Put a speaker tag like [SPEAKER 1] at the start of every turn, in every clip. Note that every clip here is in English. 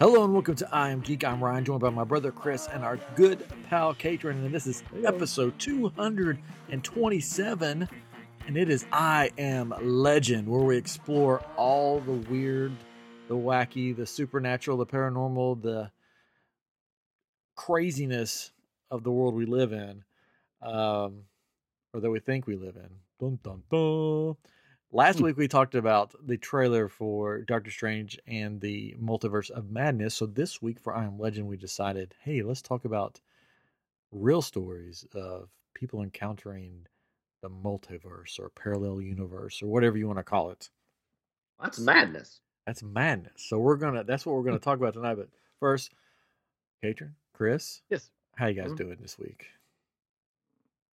[SPEAKER 1] Hello and welcome to I Am Geek. I'm Ryan, joined by my brother Chris and our good pal Katrin, and this is episode 227, and it is I Am Legend, where we explore all the weird, the wacky, the supernatural, the paranormal, the craziness of the world we live in, um, or that we think we live in. Dun dun dun. Last
[SPEAKER 2] Hmm.
[SPEAKER 1] week we talked about the trailer for Doctor Strange and the Multiverse of Madness. So this week for I Am Legend, we decided, hey, let's talk about real stories of people encountering the multiverse or parallel universe or whatever you want to call it.
[SPEAKER 2] That's madness.
[SPEAKER 1] That's madness. So we're gonna that's what we're gonna talk about tonight. But first, Katrin, Chris,
[SPEAKER 3] Yes.
[SPEAKER 1] how you guys
[SPEAKER 2] Mhm.
[SPEAKER 1] doing this week?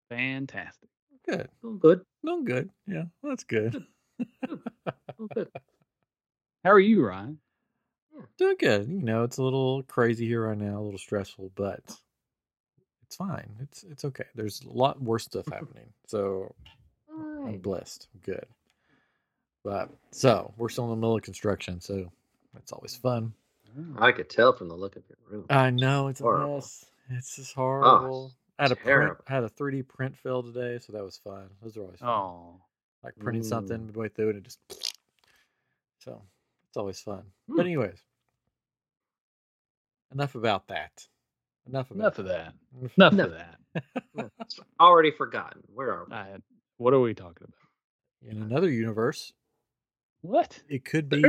[SPEAKER 3] Fantastic.
[SPEAKER 1] Good.
[SPEAKER 2] Doing good.
[SPEAKER 1] Doing good. Yeah, well, that's good.
[SPEAKER 3] How are you, Ryan?
[SPEAKER 1] Doing good. You know, it's a little crazy here right now, a little stressful, but it's fine. It's it's okay. There's a lot worse stuff happening. So I'm
[SPEAKER 2] Alright.
[SPEAKER 1] blessed. Good. But so we're still in the middle of construction, so it's always fun.
[SPEAKER 2] Oh, I could tell from the look of your room.
[SPEAKER 1] I know it's a
[SPEAKER 2] Horrible.
[SPEAKER 1] mess. It's just horrible. I had a print. I had a 3D print fail today, so that was fun. Those are always fun.
[SPEAKER 3] Oh,
[SPEAKER 1] like printing something
[SPEAKER 2] Mm.
[SPEAKER 1] midway through and it just so it's always fun.
[SPEAKER 2] Hmm.
[SPEAKER 1] But anyways, enough about that. Enough about
[SPEAKER 3] enough of that.
[SPEAKER 1] Enough-
[SPEAKER 3] Enough of that.
[SPEAKER 2] It's already forgotten. Where are we?
[SPEAKER 3] What are we talking about?
[SPEAKER 1] In another universe,
[SPEAKER 3] What?
[SPEAKER 1] it could be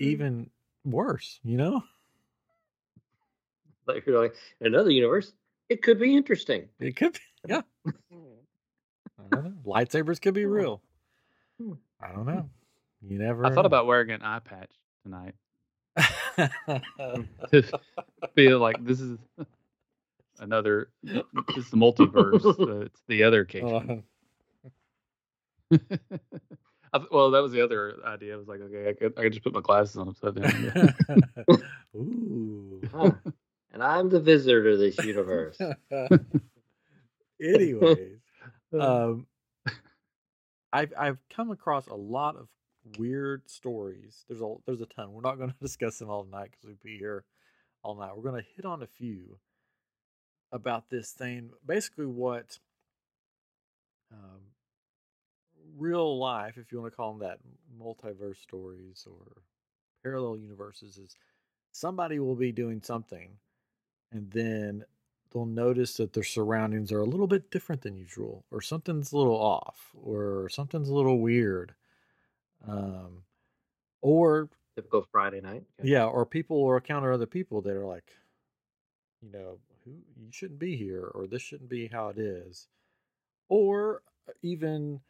[SPEAKER 1] even worse. You know,
[SPEAKER 2] Like you're like another universe. It could be interesting.
[SPEAKER 1] it could. Be, yeah, I don't know. lightsabers could be
[SPEAKER 2] Hmm.
[SPEAKER 1] real.
[SPEAKER 2] Hmm.
[SPEAKER 1] I don't know. You never.
[SPEAKER 3] I thought
[SPEAKER 1] know.
[SPEAKER 3] about wearing an eye patch tonight to feel like this is another. This is the multiverse. uh, it's the other occasion.
[SPEAKER 1] Uh,
[SPEAKER 3] I th- well, that was the other idea. I was like, okay, I could, I could just put my glasses on upside down.
[SPEAKER 1] Ooh.
[SPEAKER 2] Huh. And I'm the visitor to this universe.
[SPEAKER 1] Anyways, um, I've I've come across a lot of weird stories. There's a there's a ton. We're not going to discuss them all tonight because we'd be here all night. We're going to hit on a few about this thing. Basically, what um, real life, if you want to call them that, multiverse stories or parallel universes, is somebody will be doing something, and then they'll notice that their surroundings are a little bit different than usual, or something's a little off, or something's a little weird. Um, or
[SPEAKER 2] Typical Friday night.
[SPEAKER 1] yeah, or people or encounter other people that are like, you know, who you shouldn't be here, or this shouldn't be how it is, or even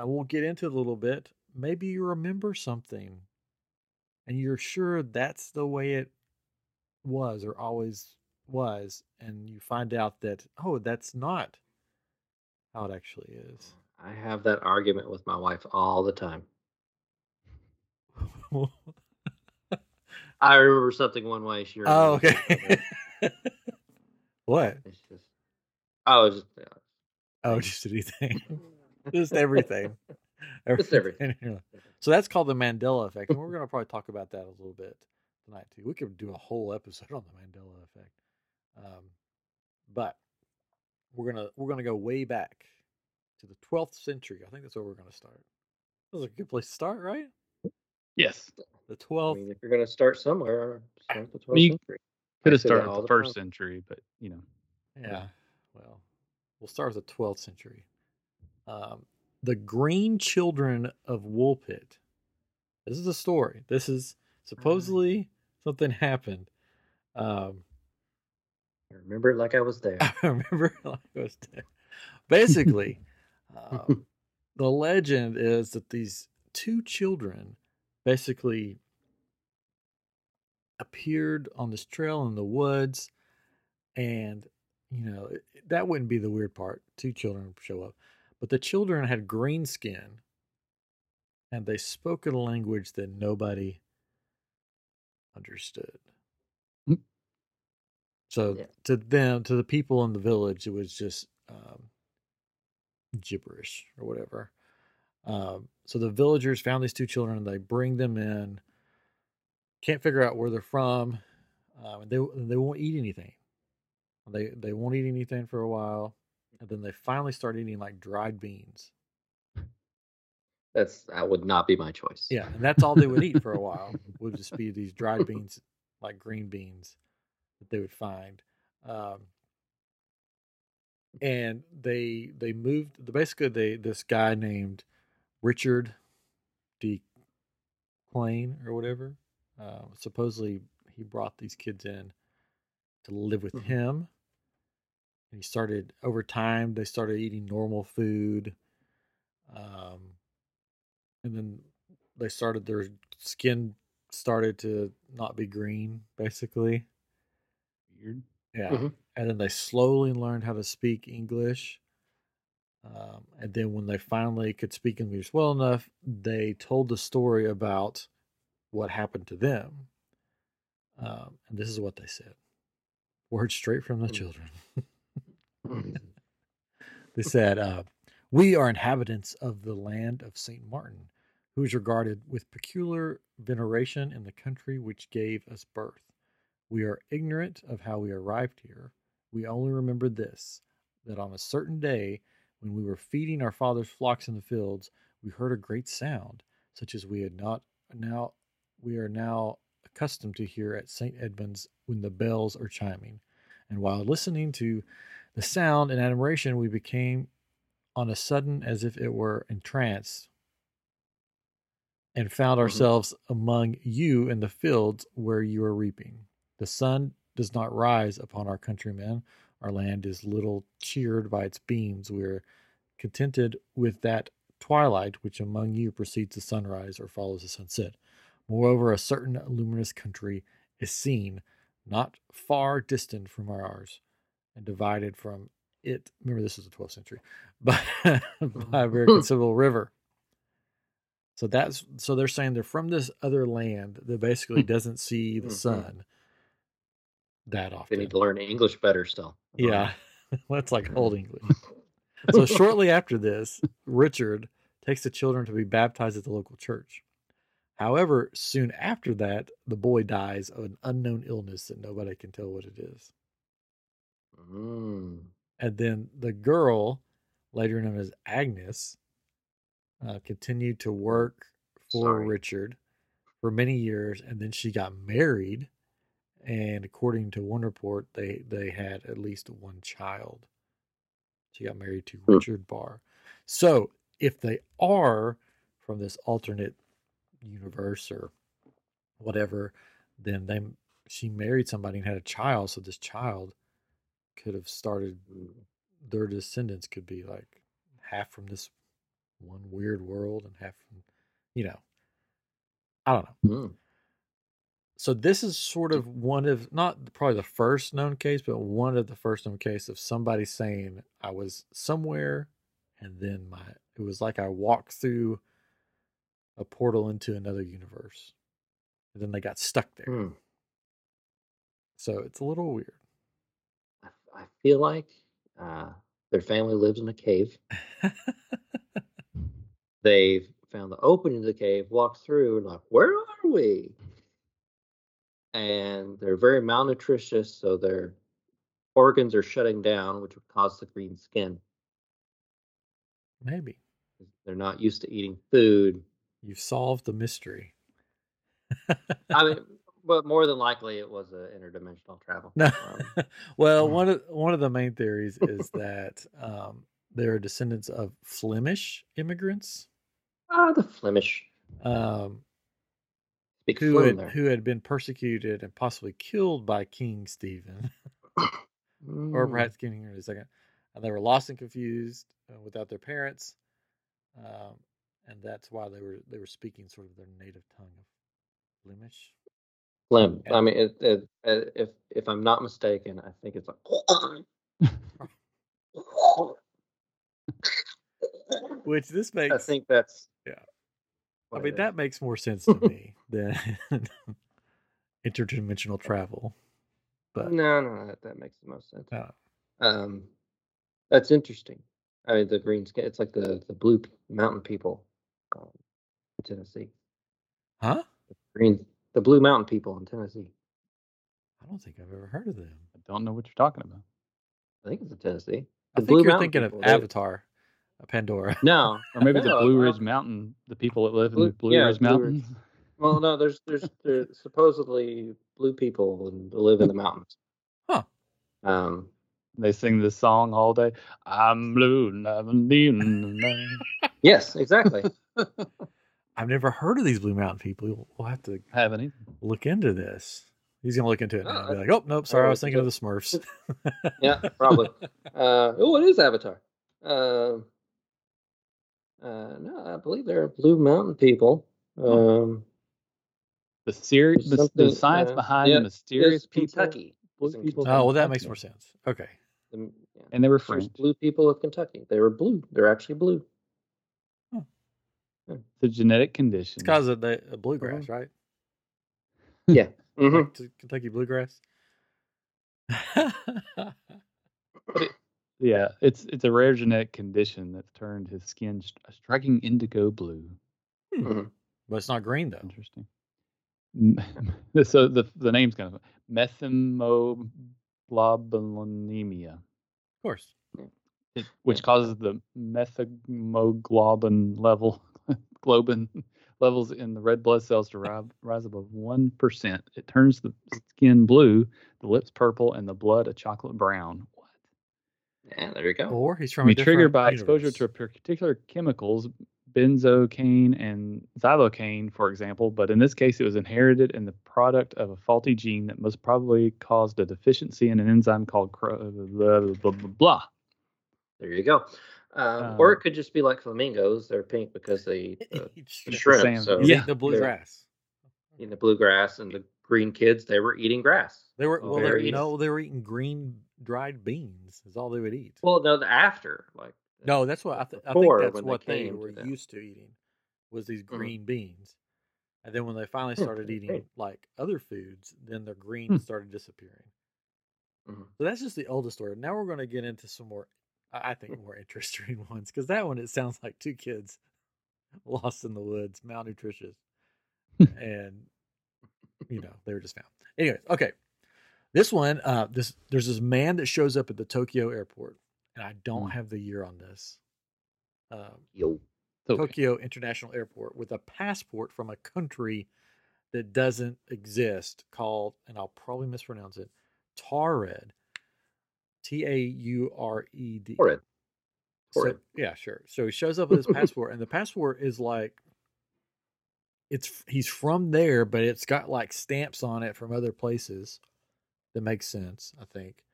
[SPEAKER 1] uh, we'll get into it a little bit. Maybe you remember something, and you're sure that's the way it was or always was, and you find out that oh, that's not how it actually is.
[SPEAKER 2] Oh, I have that argument with my wife all the time. I remember something one way. She
[SPEAKER 1] oh, okay. what?
[SPEAKER 2] It's just. Oh, just.
[SPEAKER 1] Oh, just anything. just everything.
[SPEAKER 2] Just everything.
[SPEAKER 1] in. So that's called the Mandela effect, and we're going to probably talk about that a little bit tonight too. We could do a whole episode on the Mandela effect, um, but we're gonna we're gonna go way back to the 12th century. I think that's where we're going to start. That was a good place to start, right?
[SPEAKER 3] yes,
[SPEAKER 1] The
[SPEAKER 2] I
[SPEAKER 1] 12th.
[SPEAKER 2] mean, if you're going to start somewhere, start the 12th
[SPEAKER 3] mean,
[SPEAKER 2] century.
[SPEAKER 3] could have started
[SPEAKER 2] all
[SPEAKER 3] the
[SPEAKER 2] the
[SPEAKER 3] first
[SPEAKER 2] time.
[SPEAKER 3] century, but you know,
[SPEAKER 1] Yeah. Well, we'll start with the 12th century. Um, the Green Children of Woolpit. This is a story. This is supposedly something happened. Um,
[SPEAKER 2] I remember it like I was there.
[SPEAKER 1] I remember like it was dead. Basically, um, the legend is that these two children basically appeared on this trail in the woods, and you know that wouldn't be the weird part. Two children show up, but the children had green skin, and they spoke in a language that nobody understood. So
[SPEAKER 2] Yeah.
[SPEAKER 1] to them, to the people in the village, it was just um, gibberish or whatever. Um, so the villagers found these two children. They bring them in. Can't figure out where they're from. um, and they they won't eat anything. They they won't eat anything for a while, and then they finally start eating like dried beans.
[SPEAKER 2] That's that would not be my choice.
[SPEAKER 1] Yeah, and that's all they would eat for a while. Would just be these dried beans, like green beans, that they would find. Um, and they they moved. Basically, they this guy named Richard D. Plain or whatever. Uh, supposedly, he brought these kids in to live with
[SPEAKER 2] Mhm.
[SPEAKER 1] him. And he started over time. They started eating normal food, um, and then they started their skin started to not be green, basically.
[SPEAKER 3] Weird.
[SPEAKER 1] Yeah,
[SPEAKER 2] Mhm.
[SPEAKER 1] and then they slowly learned how to speak English. Um, and then when they finally could speak English well enough, they told the story about what happened to them. Um, and this is what they said. Words straight from the
[SPEAKER 2] Hmm.
[SPEAKER 1] children.
[SPEAKER 2] Mm.
[SPEAKER 1] They said, uh, We are inhabitants of the land of St. Martin, who is regarded with peculiar veneration in the country which gave us birth. We are ignorant of how we arrived here. We only remember this that on a certain day, when we were feeding our father's flocks in the fields, we heard a great sound, such as we had not now we are now accustomed to hear at St. Edmund's when the bells are chiming. And while listening to the sound and admiration, we became on a sudden as if it were entranced and found
[SPEAKER 2] Mhm.
[SPEAKER 1] ourselves among you in the fields where you are reaping. The sun does not rise upon our countrymen. Our land is little cheered by its beams. We are contented with that twilight which among you precedes the sunrise or follows the sunset. Moreover, a certain luminous country is seen not far distant from ours and divided from it. Remember, this is the 12th century, by, by a very considerable river. So that's so they're saying they're from this other land that basically doesn't see the
[SPEAKER 2] Mhm.
[SPEAKER 1] sun that
[SPEAKER 2] They
[SPEAKER 1] often.
[SPEAKER 2] need to learn English better still.
[SPEAKER 1] Yeah, that's like old English. So shortly after this, Richard takes the children to be baptized at the local church. However, soon after that, the boy dies of an unknown illness that nobody can tell what it is.
[SPEAKER 2] Mm.
[SPEAKER 1] And then the girl, later known as Agnes, uh, continued to work for
[SPEAKER 2] Sorry.
[SPEAKER 1] Richard for many years, and then she got married. And according to one report, they they had at least one child. She got married to
[SPEAKER 2] Hmm.
[SPEAKER 1] Richard Barre. So if they are from this alternate universe or whatever, then they she married somebody and had a child. So this child could have started
[SPEAKER 2] Mm.
[SPEAKER 1] their descendants could be like half from this one weird world and half from you know i don't know
[SPEAKER 2] Mm.
[SPEAKER 1] So this is sort of one of not probably the first known case but one of the first known case of somebody saying i was somewhere and then my it was like i walked through a portal into another universe and then they got stuck there
[SPEAKER 2] Mm.
[SPEAKER 1] so it's a little weird
[SPEAKER 2] I, I feel like uh, their family lives in a cave. They've found the opening to the cave, walked through, and like, where are we? And they're very malnutritious, so their organs are shutting down, which would cause the green skin.
[SPEAKER 1] maybe
[SPEAKER 2] They're not used to eating food.
[SPEAKER 1] you've solved the mystery
[SPEAKER 2] I mean, but more than likely, it was an interdimensional travel.
[SPEAKER 1] No.
[SPEAKER 2] Um,
[SPEAKER 1] well,
[SPEAKER 2] Mm.
[SPEAKER 1] one of one of the main theories is that um, they're descendants of Flemish immigrants
[SPEAKER 2] ah, the Flemish
[SPEAKER 1] um,
[SPEAKER 2] speak
[SPEAKER 1] who had who had been persecuted and possibly killed by King Stephen, or
[SPEAKER 2] Mm.
[SPEAKER 1] perhaps King Henry II, and they were lost and confused uh, without their parents, um, and that's why they were they were speaking sort of their native tongue of Flemish.
[SPEAKER 2] Flem. I mean, it, it, it, if if I'm not mistaken, I think it's like.
[SPEAKER 1] Which this makes
[SPEAKER 2] I think that's.
[SPEAKER 1] Yeah. I mean, that makes more sense to me than interdimensional travel. But
[SPEAKER 2] No, no, that, that makes the most sense.
[SPEAKER 1] uh,
[SPEAKER 2] Um, that's interesting. I mean, the green skin. It's like the the blue mountain people, um, in Tennessee.
[SPEAKER 1] huh?
[SPEAKER 2] The Green, the blue mountain people in Tennessee.
[SPEAKER 1] I don't think I've ever heard of them.
[SPEAKER 3] I don't know what you're talking about.
[SPEAKER 2] I think it's in Tennessee.
[SPEAKER 1] I think
[SPEAKER 2] Blue
[SPEAKER 1] you're
[SPEAKER 2] Mountain
[SPEAKER 1] thinking
[SPEAKER 2] people,
[SPEAKER 1] of Avatar, Pandora.
[SPEAKER 2] No,
[SPEAKER 3] Or maybe the
[SPEAKER 2] No,
[SPEAKER 3] Blue
[SPEAKER 2] well-
[SPEAKER 3] Ridge Mountain, the people that live in
[SPEAKER 2] Blue-
[SPEAKER 3] the Blue
[SPEAKER 2] yeah,
[SPEAKER 3] Ridge
[SPEAKER 2] Blue Ridge. Well, no. There's there's there's supposedly blue people and live in the mountains.
[SPEAKER 1] Huh.
[SPEAKER 2] Um.
[SPEAKER 3] They sing this song all day. I'm blue, never leaving the night.
[SPEAKER 2] Yes, exactly.
[SPEAKER 1] I've never heard of these Blue Mountain people. We'll- have to
[SPEAKER 3] have any
[SPEAKER 1] look into this. He's gonna look into it
[SPEAKER 2] No,
[SPEAKER 1] and be like, oh nope, sorry, I was thinking of the Smurfs.
[SPEAKER 2] yeah, probably. Uh, oh, it is Avatar. Um. Uh, no, I believe they're Blue Mountain people. Um,
[SPEAKER 3] The, ser- the, the science
[SPEAKER 2] uh,
[SPEAKER 3] behind
[SPEAKER 2] yeah,
[SPEAKER 3] the mysterious
[SPEAKER 2] it's
[SPEAKER 3] people.
[SPEAKER 2] Kentucky.
[SPEAKER 3] Blue
[SPEAKER 2] It's in
[SPEAKER 3] people.
[SPEAKER 1] oh well, that
[SPEAKER 3] Kentucky.
[SPEAKER 1] makes more sense. Okay.
[SPEAKER 2] The- yeah.
[SPEAKER 3] And they were
[SPEAKER 2] First blue people of Kentucky. They were blue. They're actually blue.
[SPEAKER 3] The genetic condition.
[SPEAKER 1] It's because of the uh, bluegrass, right?
[SPEAKER 2] Yeah. hmm
[SPEAKER 1] Like t- Kentucky bluegrass.
[SPEAKER 3] Yeah, it's it's a rare genetic condition that's turned his skin st- a striking indigo blue.
[SPEAKER 2] hmm mm-hmm.
[SPEAKER 1] but it's not green though.
[SPEAKER 3] Interesting. So the the name's kind of methemoglobulinemia,
[SPEAKER 1] Of course. Hmm.
[SPEAKER 3] it, which causes the methemoglobin level globin levels in the red blood cells to rise, rise above one percent. It turns the skin blue, the lips purple, and the blood a chocolate brown. What?
[SPEAKER 2] Yeah, there you go.
[SPEAKER 1] Or he's from
[SPEAKER 3] Can
[SPEAKER 1] a
[SPEAKER 3] be triggered
[SPEAKER 1] different
[SPEAKER 3] by exposure to particular chemicals, benzocaine and xylocaine, for example. But in this case, it was inherited in the product of a faulty gene that most probably caused a deficiency in an enzyme called cro- blah, blah, blah, blah, blah.
[SPEAKER 2] There you go. Um, or it
[SPEAKER 3] Um,
[SPEAKER 2] could just be like flamingos. They're pink because they uh,
[SPEAKER 1] He's
[SPEAKER 2] the
[SPEAKER 1] eating
[SPEAKER 2] shrimp.
[SPEAKER 3] same.
[SPEAKER 2] So
[SPEAKER 1] the
[SPEAKER 3] Yeah.
[SPEAKER 1] bluegrass.
[SPEAKER 2] in the bluegrass and the green kids, they were eating grass.
[SPEAKER 1] They were well. They,
[SPEAKER 2] very-
[SPEAKER 1] no, they were eating green dried beans. Is all they would eat.
[SPEAKER 2] Well, no, the after like
[SPEAKER 1] no, that's what I, th- I think. That's
[SPEAKER 2] when they
[SPEAKER 1] what they were
[SPEAKER 2] them.
[SPEAKER 1] used to eating was these
[SPEAKER 2] Mhm.
[SPEAKER 1] green beans. And then when they finally
[SPEAKER 2] Hmm,
[SPEAKER 1] started eating like other foods, then their green
[SPEAKER 3] Hmm.
[SPEAKER 1] started disappearing.
[SPEAKER 2] Mhm.
[SPEAKER 1] So that's just the oldest story. Now we're going to get into some more, I I think, more interesting ones because that one it sounds like two kids lost in the woods, malnutritious, and you know they were just found. Anyways, okay, this one, uh, this there's this man that shows up at the Tokyo airport, and I don't
[SPEAKER 3] Hmm.
[SPEAKER 1] have the year on this. Um,
[SPEAKER 2] yo.
[SPEAKER 3] Okay.
[SPEAKER 1] Tokyo International Airport with a passport from a country that doesn't exist called, and I'll probably mispronounce it, Taured. T A U R E D.
[SPEAKER 2] Horrid.
[SPEAKER 1] So, yeah, sure. So he shows up with his passport, and the passport is like, it's he's from there, but it's got like stamps on it from other places. That makes sense, I think.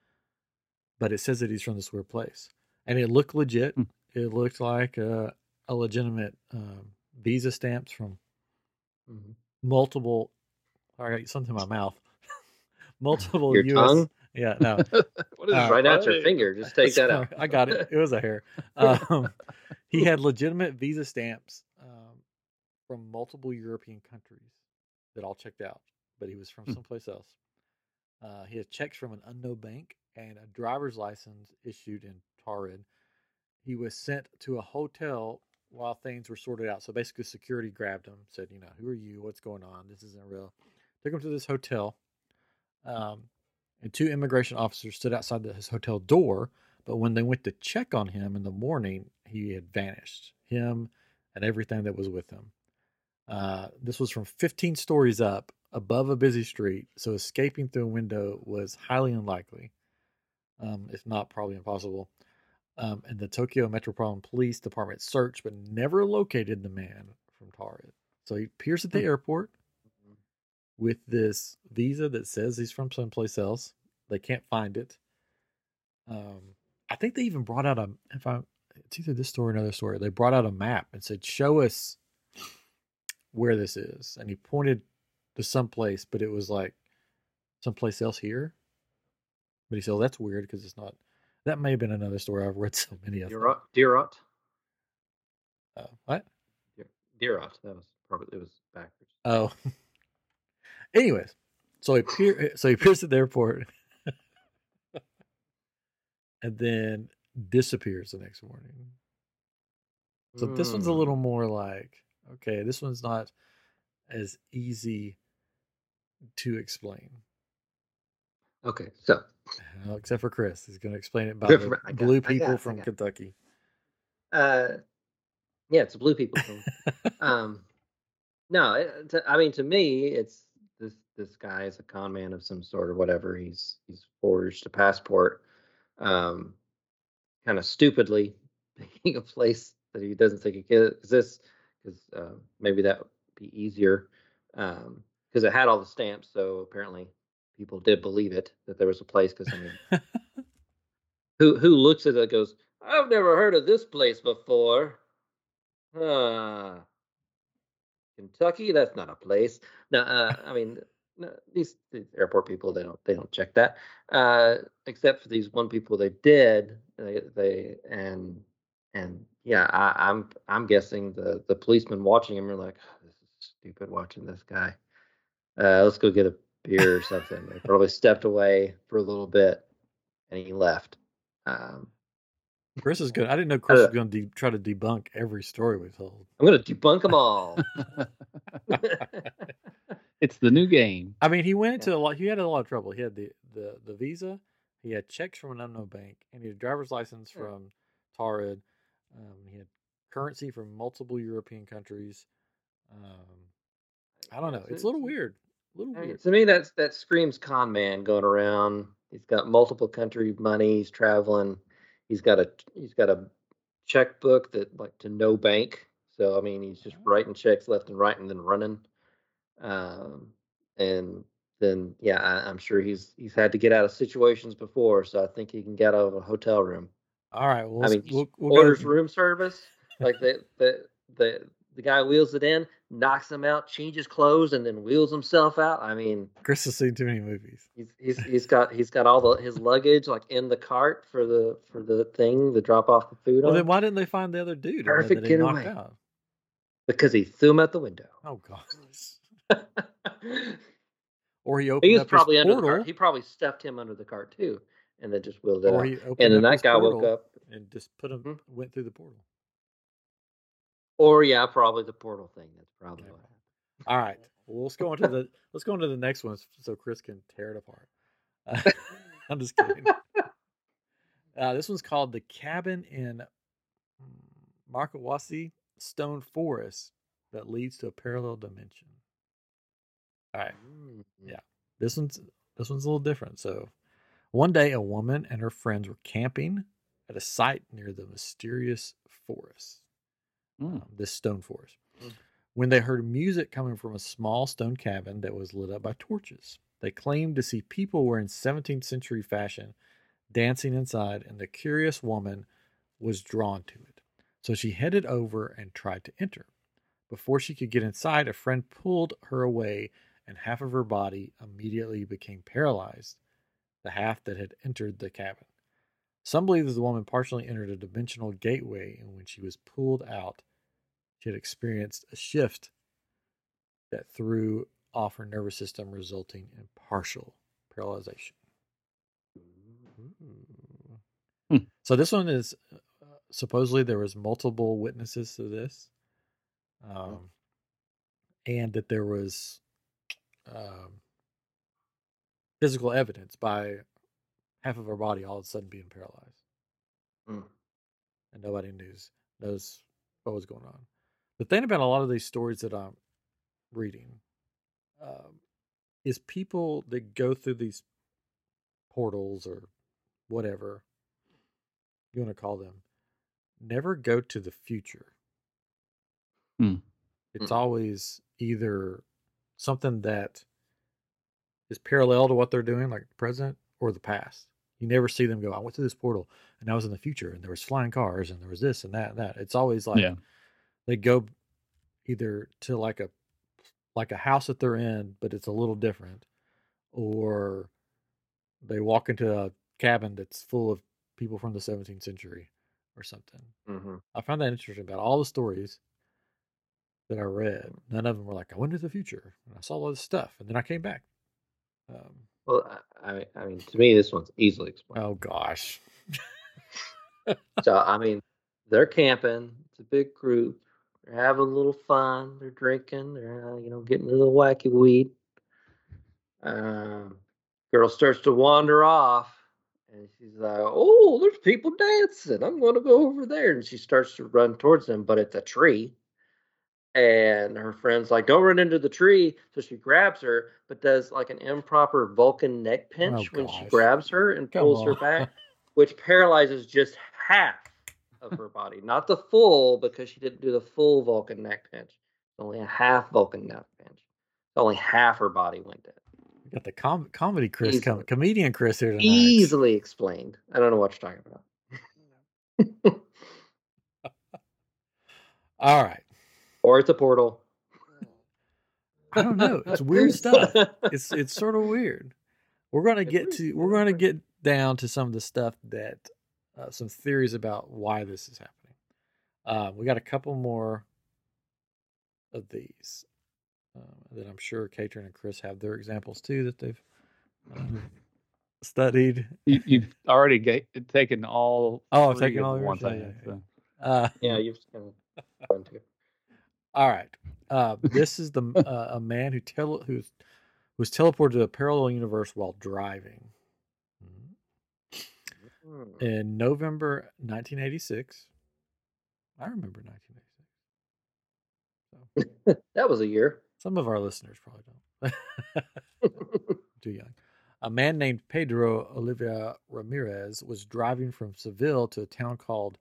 [SPEAKER 1] But it says that he's from this weird place, and it looked legit.
[SPEAKER 3] Hmm.
[SPEAKER 1] It looked like a, a legitimate um, visa stamps from
[SPEAKER 2] Mhm.
[SPEAKER 1] multiple. I got something in my mouth. multiple
[SPEAKER 2] Your
[SPEAKER 1] U.S.
[SPEAKER 2] tongue?
[SPEAKER 1] Yeah, no.
[SPEAKER 3] what is
[SPEAKER 1] Uh,
[SPEAKER 2] right out your finger. Just take that out.
[SPEAKER 1] I got it. It was a hair. Um, he had legitimate visa stamps um, from multiple European countries that all checked out, but he was from
[SPEAKER 3] Hmm.
[SPEAKER 1] someplace else. Uh, he has checks from an unknown bank and a driver's license issued in Taured. He was sent to a hotel while things were sorted out. So basically, security grabbed him, said, "You know, who are you? What's going on? This isn't real." Took him to this hotel. Um, and two immigration officers stood outside his hotel door. But when they went to check on him in the morning, he had vanished. Him and everything that was with him. Uh, this was from 15 stories up above a busy street, so escaping through a window was highly unlikely, um, if not probably impossible. Um, and the Tokyo Metropolitan Police Department searched but never located the man from Taured. So he appears at the
[SPEAKER 3] Hmm.
[SPEAKER 1] airport with this visa that says he's from someplace else. They can't find it. Um, I think they even brought out a if I it's either this story or another story. They brought out a map and said, "Show us where this is," and he pointed to someplace, but it was like someplace else here. But he said, "Oh, that's weird because it's not." That may have been another story. I've read so many of.
[SPEAKER 2] Deerot. Deerot.
[SPEAKER 1] Uh, what?
[SPEAKER 2] Deerot. That was probably it was backwards.
[SPEAKER 1] Oh. Anyways, so he appear so he appears at the airport and then disappears the next morning. So this one's a
[SPEAKER 2] Hmm.
[SPEAKER 1] little more like, okay, this one's not as easy to explain.
[SPEAKER 2] Okay, so
[SPEAKER 1] Well, except for Chris, he's going to explain it
[SPEAKER 2] by
[SPEAKER 1] the
[SPEAKER 2] for-
[SPEAKER 1] blue
[SPEAKER 2] it,
[SPEAKER 1] people
[SPEAKER 2] it,
[SPEAKER 1] from. Kentucky.
[SPEAKER 2] uh, yeah, it's blue people thing. um, no, it, to, I mean to me, it's this this guy is a con man of some sort or whatever. He's he's forged a passport, um, kind of stupidly picking a place that he doesn't think exists because uh, maybe that would be easier because it had all the stamps. So apparently, people did believe it that there was a place. Because I mean, who who looks at it and goes, "I've never heard of this place before." Ah, Kentucky, that's not a place. No, uh, I mean, no, these, these airport people, they don't they don't check that. Uh, except for these one people, they did. They they and and yeah, I, I'm I'm guessing the the policemen watching him are like, "Oh, this is stupid watching this guy. Uh, let's go get a beer or something. they probably stepped away for a little bit, and he left. Um,
[SPEAKER 1] Chris is good. I didn't know Chris
[SPEAKER 2] Uh,
[SPEAKER 1] was going to de- try to debunk every story we told.
[SPEAKER 2] I'm gonna debunk them all.
[SPEAKER 3] it's the new game.
[SPEAKER 1] I mean, he went into a lot. He had a lot of trouble. He had the the the visa. He had checks from an unknown bank, and he had a driver's license from Taured. Um, he had currency from multiple European countries. Um, I don't know. It's a little weird. A little weird.
[SPEAKER 2] to me, that's that screams con man going around. He's got multiple country money. He's traveling. He's got a he's got a checkbook that like to no bank. So I mean, he's just
[SPEAKER 1] Oh.
[SPEAKER 2] writing checks left and right and then running. Um, and then yeah, I, I'm sure he's he's had to get out of situations before. So I think he can get out of a hotel room.
[SPEAKER 1] All right. Well,
[SPEAKER 2] I mean,
[SPEAKER 1] we'll, we'll
[SPEAKER 2] orders room service. Like the the the the guy wheels it in, knocks him out, changes clothes, and then wheels himself out. I mean.
[SPEAKER 1] Chris has seen too many movies.
[SPEAKER 2] He's he's he's got he's got all the his luggage like in the cart for the for the thing to drop off the food
[SPEAKER 1] Well,
[SPEAKER 2] on
[SPEAKER 1] then why didn't they find the other dude?
[SPEAKER 2] Perfect
[SPEAKER 1] that he knocked
[SPEAKER 2] getaway.
[SPEAKER 1] out?
[SPEAKER 2] because he threw him out the window.
[SPEAKER 1] Oh god. Or he opened
[SPEAKER 2] he was
[SPEAKER 1] up
[SPEAKER 2] probably under the cart. He probably stuffed him under the cart too, and then just wheeled it
[SPEAKER 1] or
[SPEAKER 2] out.
[SPEAKER 1] he opened
[SPEAKER 2] And then that guy woke up,
[SPEAKER 1] and just put him
[SPEAKER 2] Mhm.
[SPEAKER 1] went through the portal.
[SPEAKER 2] Or yeah, probably the portal thing. That's probably
[SPEAKER 1] Yeah.
[SPEAKER 2] what happened.
[SPEAKER 1] All right. Well, let's go into the let's go into the next one so Chris can tear it apart. I'm just kidding. Uh, this one's called the cabin in Markawasi Stone Forest that leads to a parallel dimension. All right.
[SPEAKER 2] Mm.
[SPEAKER 1] Yeah. This one's this one's a little different. So, one day, a woman and her friends were camping at a site near the mysterious forest
[SPEAKER 3] Mm.
[SPEAKER 1] um, this stone forest.
[SPEAKER 2] Mm.
[SPEAKER 1] When they heard music coming from a small stone cabin that was lit up by torches, they claimed to see people wearing 17th century fashion dancing inside, and the curious woman was drawn to it. So she headed over and tried to enter. Before she could get inside, a friend pulled her away, and half of her body immediately became paralyzed, the half that had entered the cabin. Some believe that the woman partially entered a dimensional gateway, and when she was pulled out, she had experienced a shift that threw off her nervous system, resulting in partial paralyzation.
[SPEAKER 3] Hmm.
[SPEAKER 1] So this one is uh, supposedly there was multiple witnesses to this, um, and that there was um, physical evidence by half of her body all of a sudden being paralyzed,
[SPEAKER 2] Mm.
[SPEAKER 1] and nobody knows knows what was going on. The thing about a lot of these stories that I'm reading um, is people that go through these portals or whatever you want to call them never go to the future.
[SPEAKER 3] Hmm.
[SPEAKER 1] It's
[SPEAKER 2] Hmm.
[SPEAKER 1] always either something that is parallel to what they're doing, like the present, or the past. You never see them go, I went to this portal and I was in the future and there was flying cars and there was this and that and that. It's always like
[SPEAKER 3] yeah.
[SPEAKER 1] They go either to like a like a house that they're in, but it's a little different, or they walk into a cabin that's full of people from the 17th century or something.
[SPEAKER 2] Mhm.
[SPEAKER 1] I found that interesting about all the stories that I read. None of them were like, I went to the future and I saw all this stuff and then I came back. Um,
[SPEAKER 2] Well, I, I I mean, to me, this one's easily explained.
[SPEAKER 1] oh gosh.
[SPEAKER 2] So I mean, they're camping. It's a big group. They're having a little fun. They're drinking. They're uh, you know getting a little wacky weed. Um, Girl starts to wander off, and she's like, "Oh, there's people dancing. I'm going to go over there." And she starts to run towards them, but it's a tree. And her friend's like, "Don't run into the tree." So she grabs her, but does like an improper Vulcan neck pinch
[SPEAKER 1] Oh,
[SPEAKER 2] when she grabs her and
[SPEAKER 1] Come
[SPEAKER 2] pulls her back, which paralyzes just half of her body, not the full, because she didn't do the full Vulcan neck pinch. Only a half Vulcan neck pinch. Only half her body went dead.
[SPEAKER 1] We got the com- comedy Chris, com- comedian Chris here tonight.
[SPEAKER 2] Easily explained. I don't know what you're talking about.
[SPEAKER 1] All right.
[SPEAKER 2] Or it's a portal.
[SPEAKER 1] I don't know. It's weird stuff. It's it's sort of weird. We're gonna get to we're gonna get down to some of the stuff that uh, some theories about why this is happening. Uh, we got a couple more of these um, that I'm sure Katrin and Chris have their examples too that they've um, studied.
[SPEAKER 3] You, you've already ga- taken all.
[SPEAKER 1] Oh, I've taken all
[SPEAKER 3] the
[SPEAKER 1] yours? Yeah, yeah,
[SPEAKER 3] so.
[SPEAKER 1] Uh,
[SPEAKER 2] yeah, you've kind of fun too.
[SPEAKER 1] All right. Uh, this is the uh, a man who tele who's was teleported to a parallel universe while driving.
[SPEAKER 2] Hmm.
[SPEAKER 1] in November 1986. I remember 1986.
[SPEAKER 2] that was a year.
[SPEAKER 1] Some of our listeners probably don't. Too young. A man named Pedro Oliva Ramirez was driving from Seville to a town called,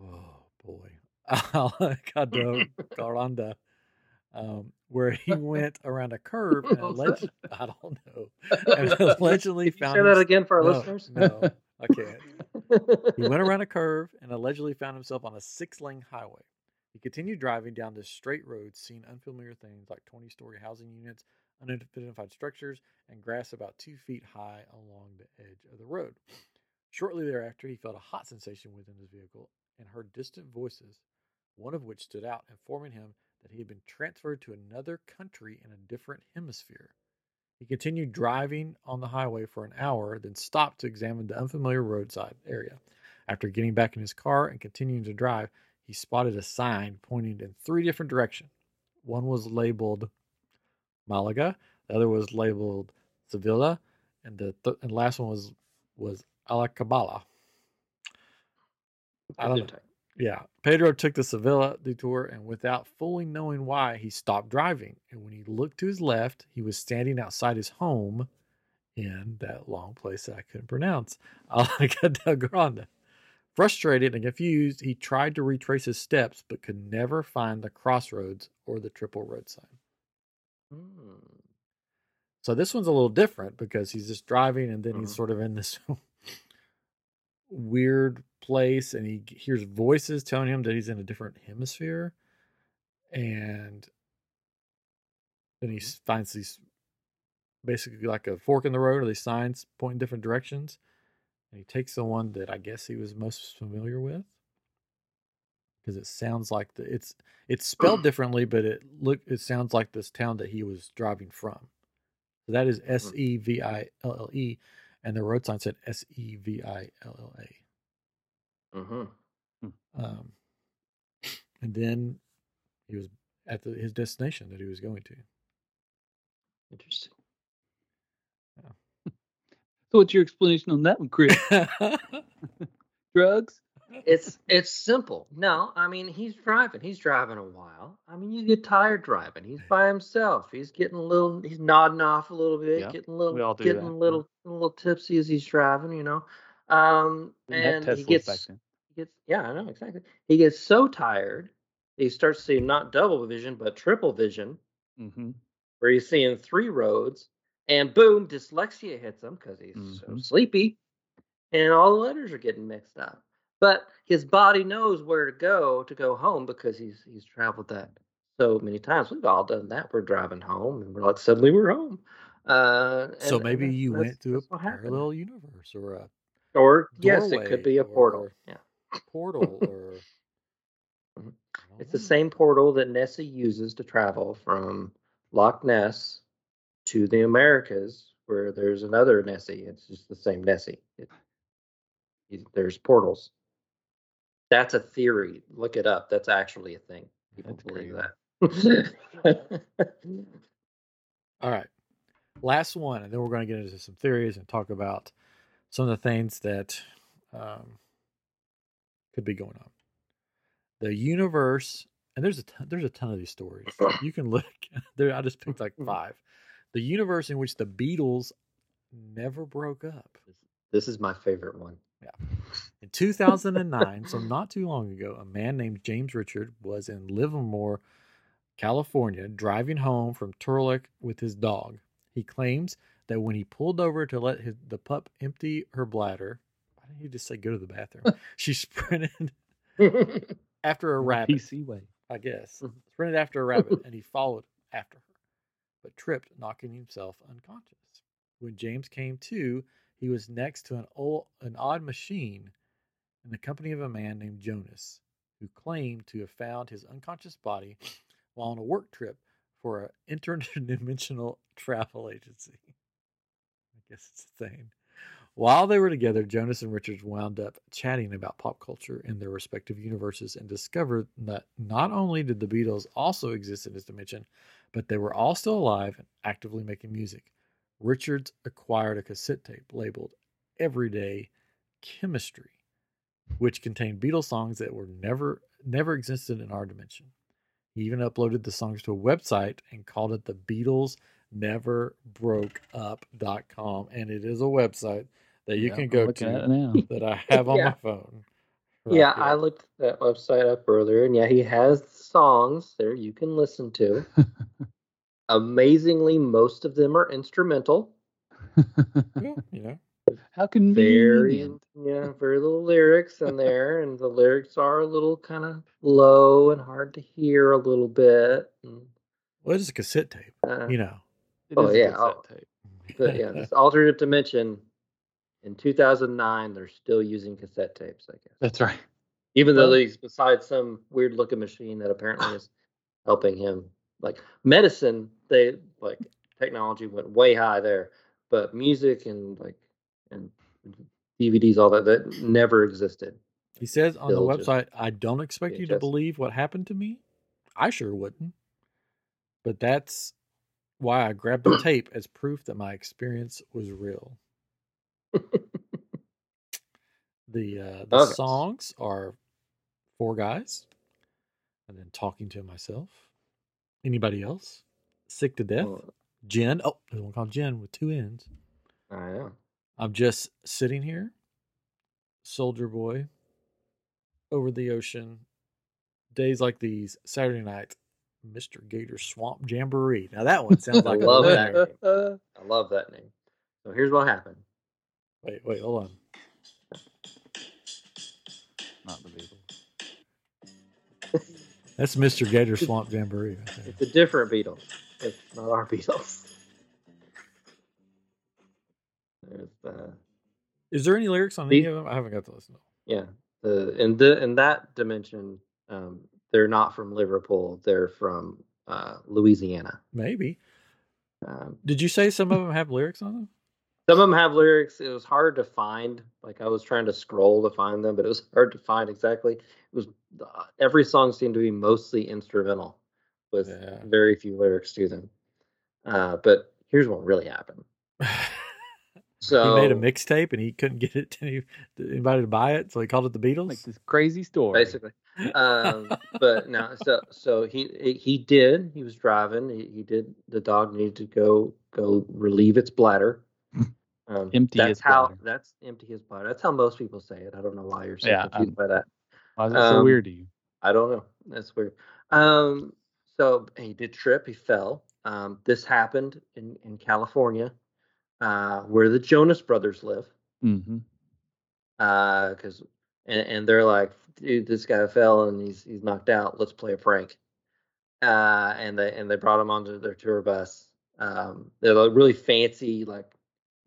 [SPEAKER 1] oh boy, Alcado Garanda, um, where he went around a curve and alleged, I don't know, allegedly found
[SPEAKER 2] say that again for our
[SPEAKER 1] No,
[SPEAKER 2] listeners?
[SPEAKER 1] No, I can't. He went around a curve and allegedly found himself on a six lane highway. He continued driving down this straight road, seeing unfamiliar things like 20 story housing units, unidentified structures, and grass about two feet high along the edge of the road. Shortly thereafter, he felt a hot sensation within his vehicle and heard distant voices, one of which stood out, informing him that he had been transferred to another country in a different hemisphere. He continued driving on the highway for an hour, then stopped to examine the unfamiliar roadside area. After getting back in his car and continuing to drive, he spotted a sign pointing in three different directions. One was labeled Malaga, the other was labeled Sevilla, and the th- and last one was was Alacabala. I don't know. Yeah, Pedro took the Sevilla detour, and without fully knowing why, he stopped driving. And when he looked to his left, he was standing outside his home in that long place that I couldn't pronounce, Alca del Grande. Frustrated and confused, he tried to retrace his steps, but could never find the crossroads or the triple road sign.
[SPEAKER 2] Hmm.
[SPEAKER 1] So this one's a little different because he's just driving, and then he's
[SPEAKER 2] Mhm.
[SPEAKER 1] sort of in this weird place and he hears voices telling him that he's in a different hemisphere and then he mm-hmm. finds these basically like a fork in the road or these signs pointing different directions and he takes the one that i guess he was most familiar with. Because it sounds like the it's it's spelled mm-hmm. differently but it look it sounds like this town that he was driving from. So that is mm-hmm. s-e-v-i-l-l-e and the road sign said E s-e-v-i-l-l-a
[SPEAKER 2] Mm-hmm.
[SPEAKER 1] um, and then he was at the, his destination that he was going to.
[SPEAKER 2] Interesting.
[SPEAKER 3] So, what's your explanation on that one, Chris? Drugs?
[SPEAKER 2] It's it's simple. No, I mean he's driving. He's driving a while. I mean you get tired driving. He's by himself. He's getting a little. He's nodding off a little bit.
[SPEAKER 3] Yeah,
[SPEAKER 2] getting a little.
[SPEAKER 3] we all do
[SPEAKER 2] getting
[SPEAKER 3] that,
[SPEAKER 2] a
[SPEAKER 3] yeah.
[SPEAKER 2] little a little tipsy as he's driving. You know. Um,
[SPEAKER 3] Didn't
[SPEAKER 2] and he gets
[SPEAKER 3] back then.
[SPEAKER 2] he gets yeah I know exactly. He gets so tired. He starts seeing not double vision but triple vision,
[SPEAKER 3] Mm-hmm.
[SPEAKER 2] where he's seeing three roads. And boom, dyslexia hits him because he's so
[SPEAKER 3] Mhm.
[SPEAKER 2] sleepy, and all the letters are getting mixed up. But his body knows where to go to go home because he's he's traveled that so many times. We've all done that. We're driving home, and we're like, suddenly we're home. Uh,
[SPEAKER 1] so
[SPEAKER 2] and-
[SPEAKER 1] maybe
[SPEAKER 2] and
[SPEAKER 1] you went to a
[SPEAKER 2] what happened.
[SPEAKER 1] parallel universe or a
[SPEAKER 2] or yes, it could be a portal. Yeah,
[SPEAKER 1] portal or.
[SPEAKER 2] Mhm.
[SPEAKER 1] Don't
[SPEAKER 2] it's the same portal that Nessie uses to travel from Loch Ness to the Americas, where there's another Nessie. It's just the same Nessie. It, it- there's portals. That's a theory. Look it up. That's actually a thing. People
[SPEAKER 3] That's
[SPEAKER 2] believe
[SPEAKER 3] crazy.
[SPEAKER 2] that.
[SPEAKER 1] All right. last one, and then we're going to get into some theories and talk about some of the things that um, could be going on. The universe, and there's a ton, there's a ton of these stories. You can look there. I just picked like mm-hmm. five. The universe in which the Beatles never broke up.
[SPEAKER 2] This is my favorite one. Yeah.
[SPEAKER 1] In 2009, so not too long ago, a man named James Richard was in Livermore, California, driving home from Turlock with his dog. He claims that when he pulled over to let his, the pup empty her bladder, why didn't he just say go to the bathroom? she sprinted after a rabbit.
[SPEAKER 3] PC way.
[SPEAKER 1] I guess.
[SPEAKER 2] Mhm.
[SPEAKER 1] Sprinted after a rabbit and he followed after her, but tripped, knocking himself unconscious. When James came to, he was next to an old, an odd machine in the company of a man named Jonas, who claimed to have found his unconscious body while on a work trip for an interdimensional travel agency. I guess it's a thing. While they were together, Jonas and Richards wound up chatting about pop culture in their respective universes and discovered that not only did the Beatles also exist in this dimension, but they were all still alive and actively making music. Richards acquired a cassette tape labeled Everyday Chemistry, which contained Beatles songs that were never never existed in our dimension. He even uploaded the songs to a website and called it the Beatles Never Broke Up.com. And it is a website that you
[SPEAKER 3] Yeah,
[SPEAKER 1] can go
[SPEAKER 3] looking at
[SPEAKER 1] to
[SPEAKER 3] now.
[SPEAKER 1] that I have on
[SPEAKER 2] Yeah.
[SPEAKER 1] my phone. right
[SPEAKER 2] yeah,
[SPEAKER 1] here.
[SPEAKER 2] I looked that website up earlier, and yeah, he has songs there you can listen to. Amazingly, most of them are instrumental.
[SPEAKER 1] Yeah, you know.
[SPEAKER 3] How
[SPEAKER 2] Very,
[SPEAKER 3] convenient.
[SPEAKER 2] yeah, very little lyrics in there, and the lyrics are a little kind of low and hard to hear a little bit. And,
[SPEAKER 1] Well, it's a cassette tape,
[SPEAKER 2] uh,
[SPEAKER 1] you know.
[SPEAKER 2] Oh, yeah,
[SPEAKER 3] cassette
[SPEAKER 2] oh.
[SPEAKER 3] tape.
[SPEAKER 2] But yeah, this alternate dimension in 2009, they're still using cassette tapes, I guess.
[SPEAKER 3] That's right.
[SPEAKER 2] Even though he's beside some weird looking machine that apparently is helping him. Like medicine, they like technology went way high there, but music and like and DVDs, all that that never existed.
[SPEAKER 1] He says on the
[SPEAKER 2] Still just
[SPEAKER 1] website, I don't expect you to believe what happened to me. I sure wouldn't. But that's why I grabbed the tape as proof that my experience was real. The uh, the
[SPEAKER 2] Okay.
[SPEAKER 1] songs are four guys, and then talking to myself. Anybody else? Sick to death. Jen. Oh, there's one called Jen with two N's.
[SPEAKER 2] I am.
[SPEAKER 1] I'm just sitting here, soldier boy, over the ocean. Days like these, Saturday night, Mr. Gator Swamp Jamboree. Now that one sounds like
[SPEAKER 2] I
[SPEAKER 1] a
[SPEAKER 2] love that. name. I love that name. So here's what happened.
[SPEAKER 1] Wait, wait, hold on.
[SPEAKER 3] Not the Beatles.
[SPEAKER 1] That's Mr. Gator Swamp Jamboree. Right.
[SPEAKER 2] It's a different Beatles. It's not our Beatles. There's the
[SPEAKER 1] Is there any lyrics on
[SPEAKER 2] The-
[SPEAKER 1] any of them? I haven't got to listen. to them.
[SPEAKER 2] yeah the in the in that dimension, um, they're not from Liverpool. They're from uh, Louisiana.
[SPEAKER 1] Maybe.
[SPEAKER 2] Um,
[SPEAKER 1] Did you say some of them have lyrics on them?
[SPEAKER 2] Some of them have lyrics. It was hard to find. Like I was trying to scroll to find them, but it was hard to find exactly. It was uh, every song seemed to be mostly instrumental, with
[SPEAKER 1] Yeah.
[SPEAKER 2] very few lyrics to them. Uh, but here's what really happened. So
[SPEAKER 1] he made a mixtape and he couldn't get it to any- to anybody to buy it, so he called it the Beatles.
[SPEAKER 3] Like this crazy story.
[SPEAKER 2] basically. Um, but no, so so he he did. He was driving. He, he did. The dog needed to go go relieve its bladder. Um,
[SPEAKER 3] Empty
[SPEAKER 2] that's how that's empty his bladder. That's how most people say it. I don't know why you're so
[SPEAKER 3] Yeah,
[SPEAKER 2] confused by that.
[SPEAKER 3] Why is it so
[SPEAKER 2] Um,
[SPEAKER 3] weird to you?
[SPEAKER 2] I don't know. That's weird. Um, so he did trip. He fell. Um, this happened in in California, uh, where the Jonas Brothers live.
[SPEAKER 3] Mm-hmm.
[SPEAKER 2] uh because and, and they're like dude this guy fell and he's he's knocked out let's play a prank uh and they and they brought him onto their tour bus um they're like really fancy like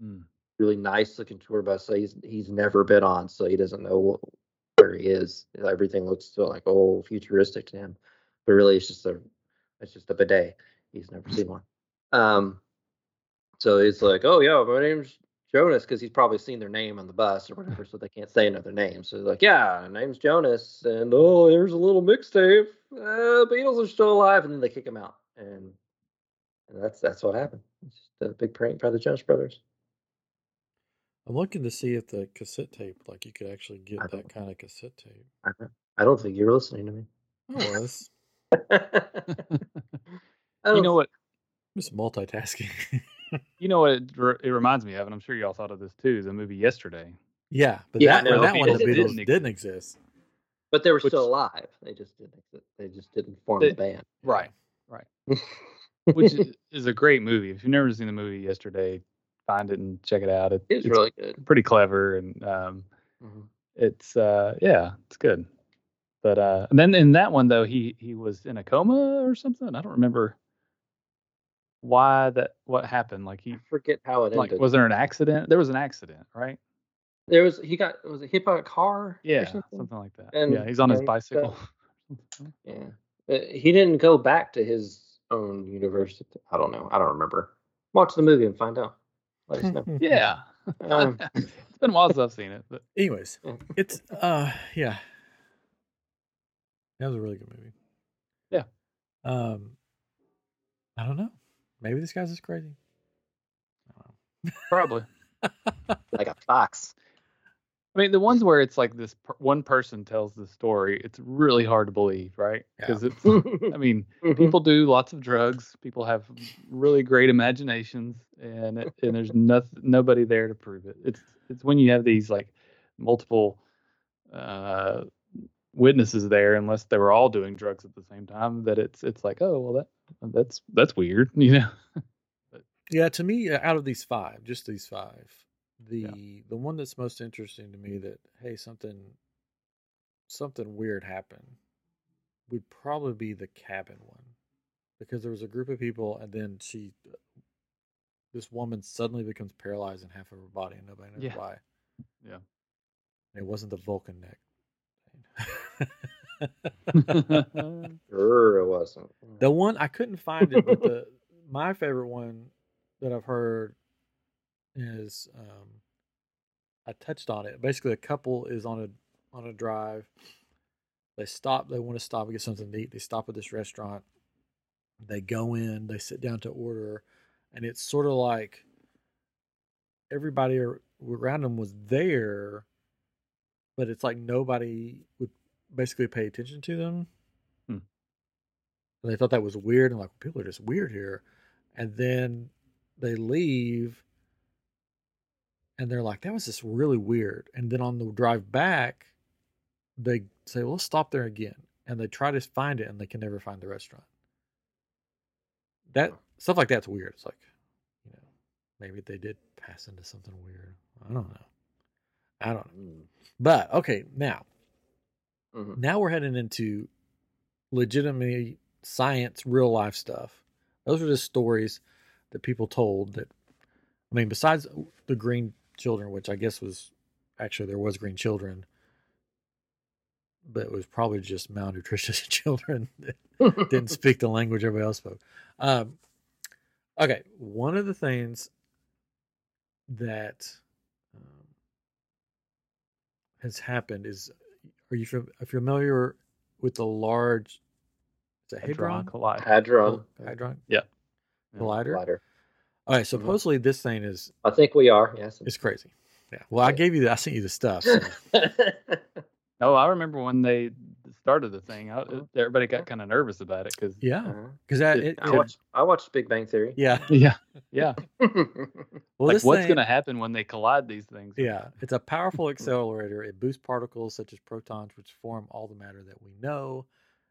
[SPEAKER 3] Mm.
[SPEAKER 2] really nice looking tour bus so he's he's never been on so he doesn't know where he is everything looks so like oh futuristic to him but really it's just a it's just a bidet he's never seen one um so he's like oh yeah my name's Jonas because he's probably seen their name on the bus or whatever, so they can't say another name. So like, "Yeah, name's Jonas," and oh, here's a little mixtape. Uh, Beatles are still alive, and then they kick him out, and And that's that's what happened. It's just a big prank by the Jonas Brothers.
[SPEAKER 1] I'm looking to see if the cassette tape, like you could actually get that kind of cassette tape.
[SPEAKER 2] I, I don't think you were listening to me.
[SPEAKER 1] Oh, I was
[SPEAKER 2] I
[SPEAKER 3] you know what?
[SPEAKER 1] just multitasking.
[SPEAKER 3] You know what it, it reminds me of, and I'm sure y'all thought of this too. Is a movie yesterday.
[SPEAKER 1] yeah, but
[SPEAKER 2] Yeah,
[SPEAKER 1] that,
[SPEAKER 2] no,
[SPEAKER 1] that one the
[SPEAKER 3] Beatles didn't
[SPEAKER 1] didn't, exist.
[SPEAKER 2] But they were
[SPEAKER 3] Which-
[SPEAKER 2] still alive. They just didn't. They just didn't form
[SPEAKER 3] They-
[SPEAKER 2] the band.
[SPEAKER 3] Right. Right. Which is, is a great movie. If you've never seen the movie yesterday, find it and check it out. It,
[SPEAKER 2] It was
[SPEAKER 3] it's
[SPEAKER 2] really good.
[SPEAKER 3] pretty clever and um,
[SPEAKER 2] Mhm.
[SPEAKER 3] it's uh, yeah, it's good. But uh, and then in that one though, he he was in a coma or something. I don't remember why that what happened. Like he
[SPEAKER 2] I forget how it
[SPEAKER 3] like
[SPEAKER 2] ended.
[SPEAKER 3] was there an accident? There was an accident, right?
[SPEAKER 2] there was he got was it hit by a car? or
[SPEAKER 3] Yeah,
[SPEAKER 2] something?
[SPEAKER 3] something like that.
[SPEAKER 2] And,
[SPEAKER 3] yeah, he's on his bicycle.
[SPEAKER 2] Yeah, he didn't go back to his own university. I don't know. I don't remember. Watch the movie and find out. Let us know.
[SPEAKER 3] yeah,
[SPEAKER 2] Um,
[SPEAKER 3] it's been a while since I've seen it, but
[SPEAKER 1] Anyways, it's uh yeah. That was a really good movie.
[SPEAKER 3] Yeah.
[SPEAKER 1] Um I don't know. Maybe this guy's just crazy. I don't
[SPEAKER 3] probably.
[SPEAKER 2] like a fox.
[SPEAKER 3] I mean, the ones where it's like this per- one person tells the story, it's really hard to believe, right?
[SPEAKER 1] Yeah.
[SPEAKER 3] Because it's, I mean, people do lots of drugs. People have really great imaginations, and it, and there's nothing, nobody there to prove it. It's it's when you have these like multiple uh, witnesses there, unless they were all doing drugs at the same time, that it's it's like, oh well, that that's that's weird, you know?
[SPEAKER 1] Yeah, to me, uh, out of these five, just these five, the the one that's most interesting to me that hey something something weird happened would probably be the cabin one because there was a group of people and then she uh, this woman suddenly becomes paralyzed in half of her body and nobody knows
[SPEAKER 3] Yeah.
[SPEAKER 1] why.
[SPEAKER 3] Yeah.
[SPEAKER 1] It wasn't the Vulcan neck.
[SPEAKER 2] Sure, it wasn't.
[SPEAKER 1] The one I couldn't find it, but the my favorite one that I've heard is um I touched on it. Basically, a couple is on a on a drive. They stop. They want to stop and get something to eat. They stop at this restaurant. They go in. They sit down to order, and it's sort of like everybody around them was there, but it's like nobody would basically pay attention to them.
[SPEAKER 3] Hmm.
[SPEAKER 1] And they thought that was weird, and like people are just weird here. And then they leave, and they're like, "That was just really weird." And then on the drive back, they say, "Well, let's stop there again." And they try to find it, and they can never find the restaurant. That stuff like that's weird. It's like, you know, maybe they did pass into something weird. I don't know. I don't know.
[SPEAKER 2] Mm.
[SPEAKER 1] But okay, now
[SPEAKER 2] Mhm.
[SPEAKER 1] now we're heading into legitimately science, real life stuff. Those are just stories that people told that I mean, besides the green children, which I guess was actually there was green children, but it was probably just malnutritious children that didn't speak the language everybody else spoke. Um, okay, one of the things that um, has happened is, are you familiar with the large? Is it
[SPEAKER 3] Hadron
[SPEAKER 1] hadron?
[SPEAKER 3] Collider.
[SPEAKER 2] Hadron
[SPEAKER 1] Hadron
[SPEAKER 3] Yeah.
[SPEAKER 1] collider.
[SPEAKER 2] Collider.
[SPEAKER 1] All right, supposedly this thing is
[SPEAKER 2] I think we are. Yes.
[SPEAKER 1] It's crazy. Yeah. Well, I gave you the, I sent you the stuff. so-
[SPEAKER 3] Oh, I remember when they started the thing. I,
[SPEAKER 2] Uh-huh.
[SPEAKER 3] everybody got kind of nervous about it because
[SPEAKER 1] yeah,
[SPEAKER 2] Uh-huh.
[SPEAKER 1] because that
[SPEAKER 3] It-
[SPEAKER 1] it,
[SPEAKER 2] I watched. I watched Big Bang Theory.
[SPEAKER 1] yeah.
[SPEAKER 3] yeah, yeah.
[SPEAKER 1] Well,
[SPEAKER 3] like what's going to happen when they collide these things?
[SPEAKER 1] Yeah, it's a powerful accelerator. It boosts particles such as protons, which form all the matter that we know.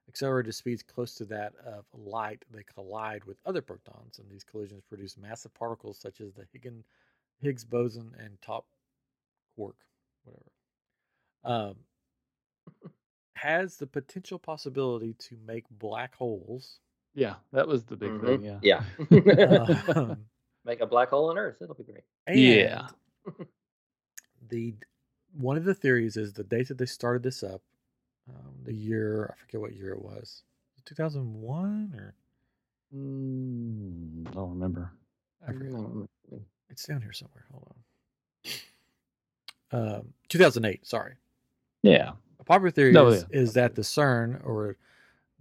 [SPEAKER 1] Accelerated speeds close to that of light. They collide with other protons, and these collisions produce massive particles such as the Higgs, Higgs boson and top quark, whatever. Um, has the potential possibility to make black holes.
[SPEAKER 3] yeah, that was the big
[SPEAKER 2] Mhm.
[SPEAKER 3] thing. Yeah,
[SPEAKER 2] Yeah.
[SPEAKER 1] Um,
[SPEAKER 2] Make a black hole on Earth. It'll be great.
[SPEAKER 1] And
[SPEAKER 3] Yeah.
[SPEAKER 1] the one of the theories is the date that they started this up, um, the year I forget what year it was, two thousand one or
[SPEAKER 3] Mm, I don't remember.
[SPEAKER 1] I forget.
[SPEAKER 2] Mm,
[SPEAKER 1] It's down here somewhere. Hold on. Um, two thousand eight. Sorry.
[SPEAKER 3] Yeah,
[SPEAKER 1] A popular theory
[SPEAKER 3] No,
[SPEAKER 1] is,
[SPEAKER 3] yeah.
[SPEAKER 1] is that the CERN or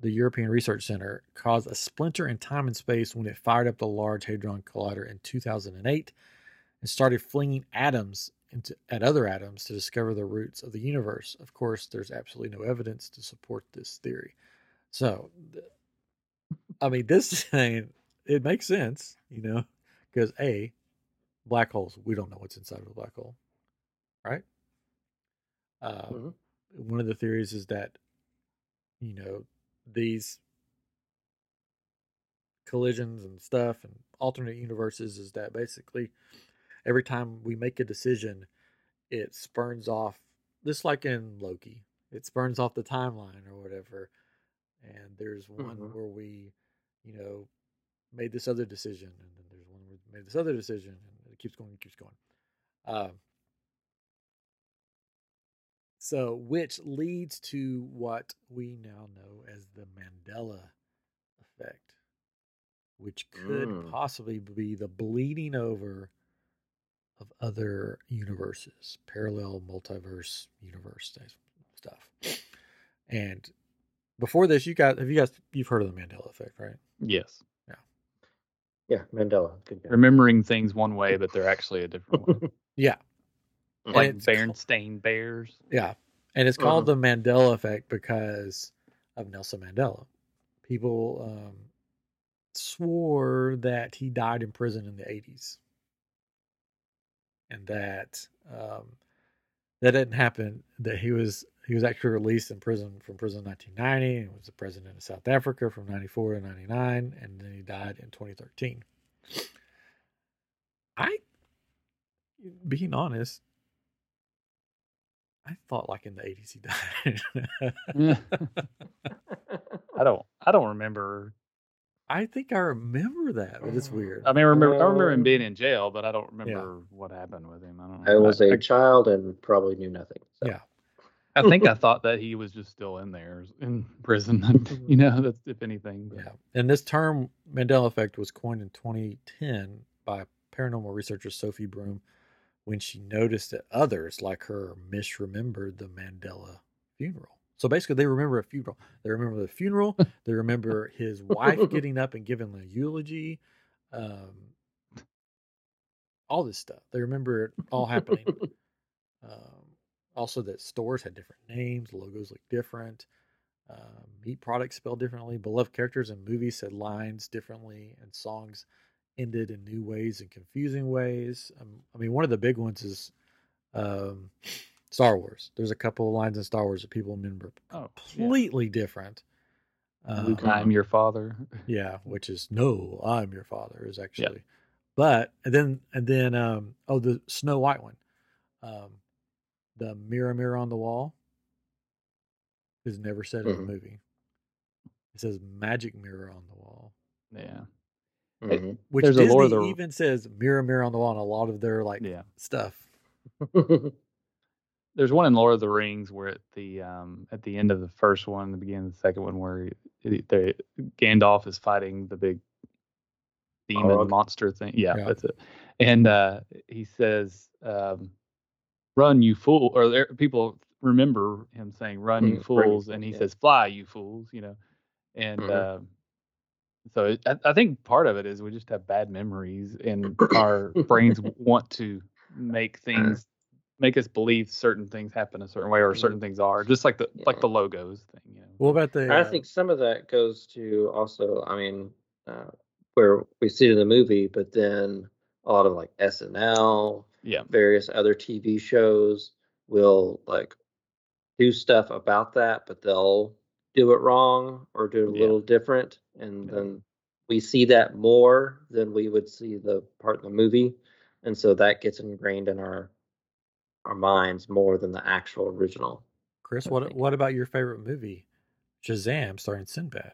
[SPEAKER 1] the European Research Center, caused a splinter in time and space when it fired up the Large Hadron Collider in 2008 and started flinging atoms into, at other atoms to discover the roots of the universe. Of course, there's absolutely no evidence to support this theory. So, I mean, this thing, it makes sense, you know, because A, black holes, we don't know what's inside of a black hole, right? Uh,
[SPEAKER 2] Mhm.
[SPEAKER 1] One of the theories is that, you know, these collisions and stuff and alternate universes is that basically every time we make a decision, it spurns off, just like in Loki, it spurns off the timeline or whatever. And there's one
[SPEAKER 2] Mhm.
[SPEAKER 1] where we, you know, made this other decision, and then there's one where we made this other decision, and it keeps going, it keeps going. Um, so, which leads to what we now know as the Mandela effect, which could
[SPEAKER 2] Mm.
[SPEAKER 1] possibly be the bleeding over of other universes, parallel multiverse universe type stuff. And before this, you guys have you guys you've heard of the Mandela effect, right?
[SPEAKER 3] Yes.
[SPEAKER 2] Yeah, Yeah, Mandela. Good guy.
[SPEAKER 3] Remembering things one way, but they're actually a different one.
[SPEAKER 1] Yeah,
[SPEAKER 3] like
[SPEAKER 1] it's called-
[SPEAKER 3] Berenstain Bears.
[SPEAKER 1] yeah. And it's called the Mandela effect because of Nelson Mandela. People um, swore that he died in prison in the 80s. And that um, that didn't happen. That he was he was actually released in prison from prison in 1990 and was the president of South Africa from 94 to 99, and then he died in 2013. I, being honest, I thought like in the 80s he died.
[SPEAKER 3] I don't. I don't remember.
[SPEAKER 1] I think I remember that, but it's weird.
[SPEAKER 3] I mean, I remember. I remember him
[SPEAKER 2] Um,
[SPEAKER 3] being in jail, but I don't remember what happened with him. I don't.
[SPEAKER 2] I was
[SPEAKER 3] I,
[SPEAKER 2] a child and probably knew nothing. So.
[SPEAKER 1] Yeah.
[SPEAKER 3] I, I think I thought that he was just still in there in prison. you know, that's if anything. but-
[SPEAKER 1] Yeah. And this term Mandela effect was coined in 2010 by paranormal researcher Sophie Broome when she noticed that others like her misremembered the Mandela funeral. So basically, they remember a funeral. They remember the funeral. they remember his wife getting up and giving a eulogy. Um, all this stuff. They remember it all happening. um, also, that stores had different names, logos looked different um, meat products spelled differently. Beloved characters in movies said lines differently, and songs ended in new ways and confusing ways. Um, I mean, one of the big ones is um, Star Wars. There's a couple of lines in Star Wars that people remember
[SPEAKER 3] Oh, yeah.
[SPEAKER 1] completely different.
[SPEAKER 3] Luke,
[SPEAKER 1] Um,
[SPEAKER 3] I'm your father.
[SPEAKER 1] yeah, which is no, I'm your father is actually. But and then and then um oh the Snow White one. Um the mirror mirror on the wall is never said in
[SPEAKER 2] Mhm.
[SPEAKER 1] the movie. It says magic mirror on the wall.
[SPEAKER 3] Yeah.
[SPEAKER 2] Mhm.
[SPEAKER 1] Which
[SPEAKER 3] There's a
[SPEAKER 1] Disney
[SPEAKER 3] Lord of the-
[SPEAKER 1] even says mirror mirror on the wall in a lot of their like
[SPEAKER 3] Yeah.
[SPEAKER 1] stuff.
[SPEAKER 3] There's one in Lord of the Rings where at the um at the end of the first one, the beginning of the second one, where they, Gandalf is fighting the big demon
[SPEAKER 2] Balrog.
[SPEAKER 3] monster thing. Yeah,
[SPEAKER 1] Yeah.
[SPEAKER 3] that's it. And uh, he says, um, "Run, you fool!" Or there, people remember him saying, "Run, you
[SPEAKER 2] Mm, you
[SPEAKER 3] fools," and he
[SPEAKER 2] yeah.
[SPEAKER 3] says, "Fly, you fools!" You know, and
[SPEAKER 2] Mhm.
[SPEAKER 3] um so it, I, I think part of it is we just have bad memories, and our brains want to make things make us believe certain things happen a certain way or certain things are just like the like the logos thing you know
[SPEAKER 1] What about the
[SPEAKER 2] I
[SPEAKER 1] uh,
[SPEAKER 2] think some of that goes to also, I mean, uh, where we see it in the movie, but then a lot of like SNL,
[SPEAKER 3] yeah
[SPEAKER 2] various other TV shows will like do stuff about that, but they'll do it wrong or do it a
[SPEAKER 3] Yeah.
[SPEAKER 2] little different. And
[SPEAKER 3] Yeah.
[SPEAKER 2] then we see that more than we would see the part in the movie. And so that gets ingrained in our our minds more than the actual original.
[SPEAKER 1] Chris,
[SPEAKER 2] I
[SPEAKER 1] what
[SPEAKER 2] think.
[SPEAKER 1] what about your favorite movie? Shazam starring Sinbad.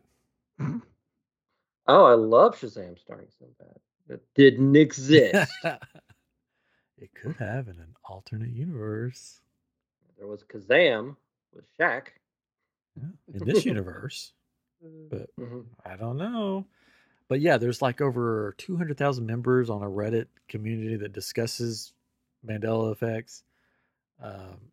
[SPEAKER 2] Oh, I love Shazam starring Sinbad. It didn't exist.
[SPEAKER 1] it could have in an alternate universe.
[SPEAKER 2] there was Kazam with Shaq.
[SPEAKER 1] Yeah, in this universe. But
[SPEAKER 2] Mhm.
[SPEAKER 1] I don't know. But yeah, there's like over 200,000 members on a Reddit community that discusses Mandela effects. Um,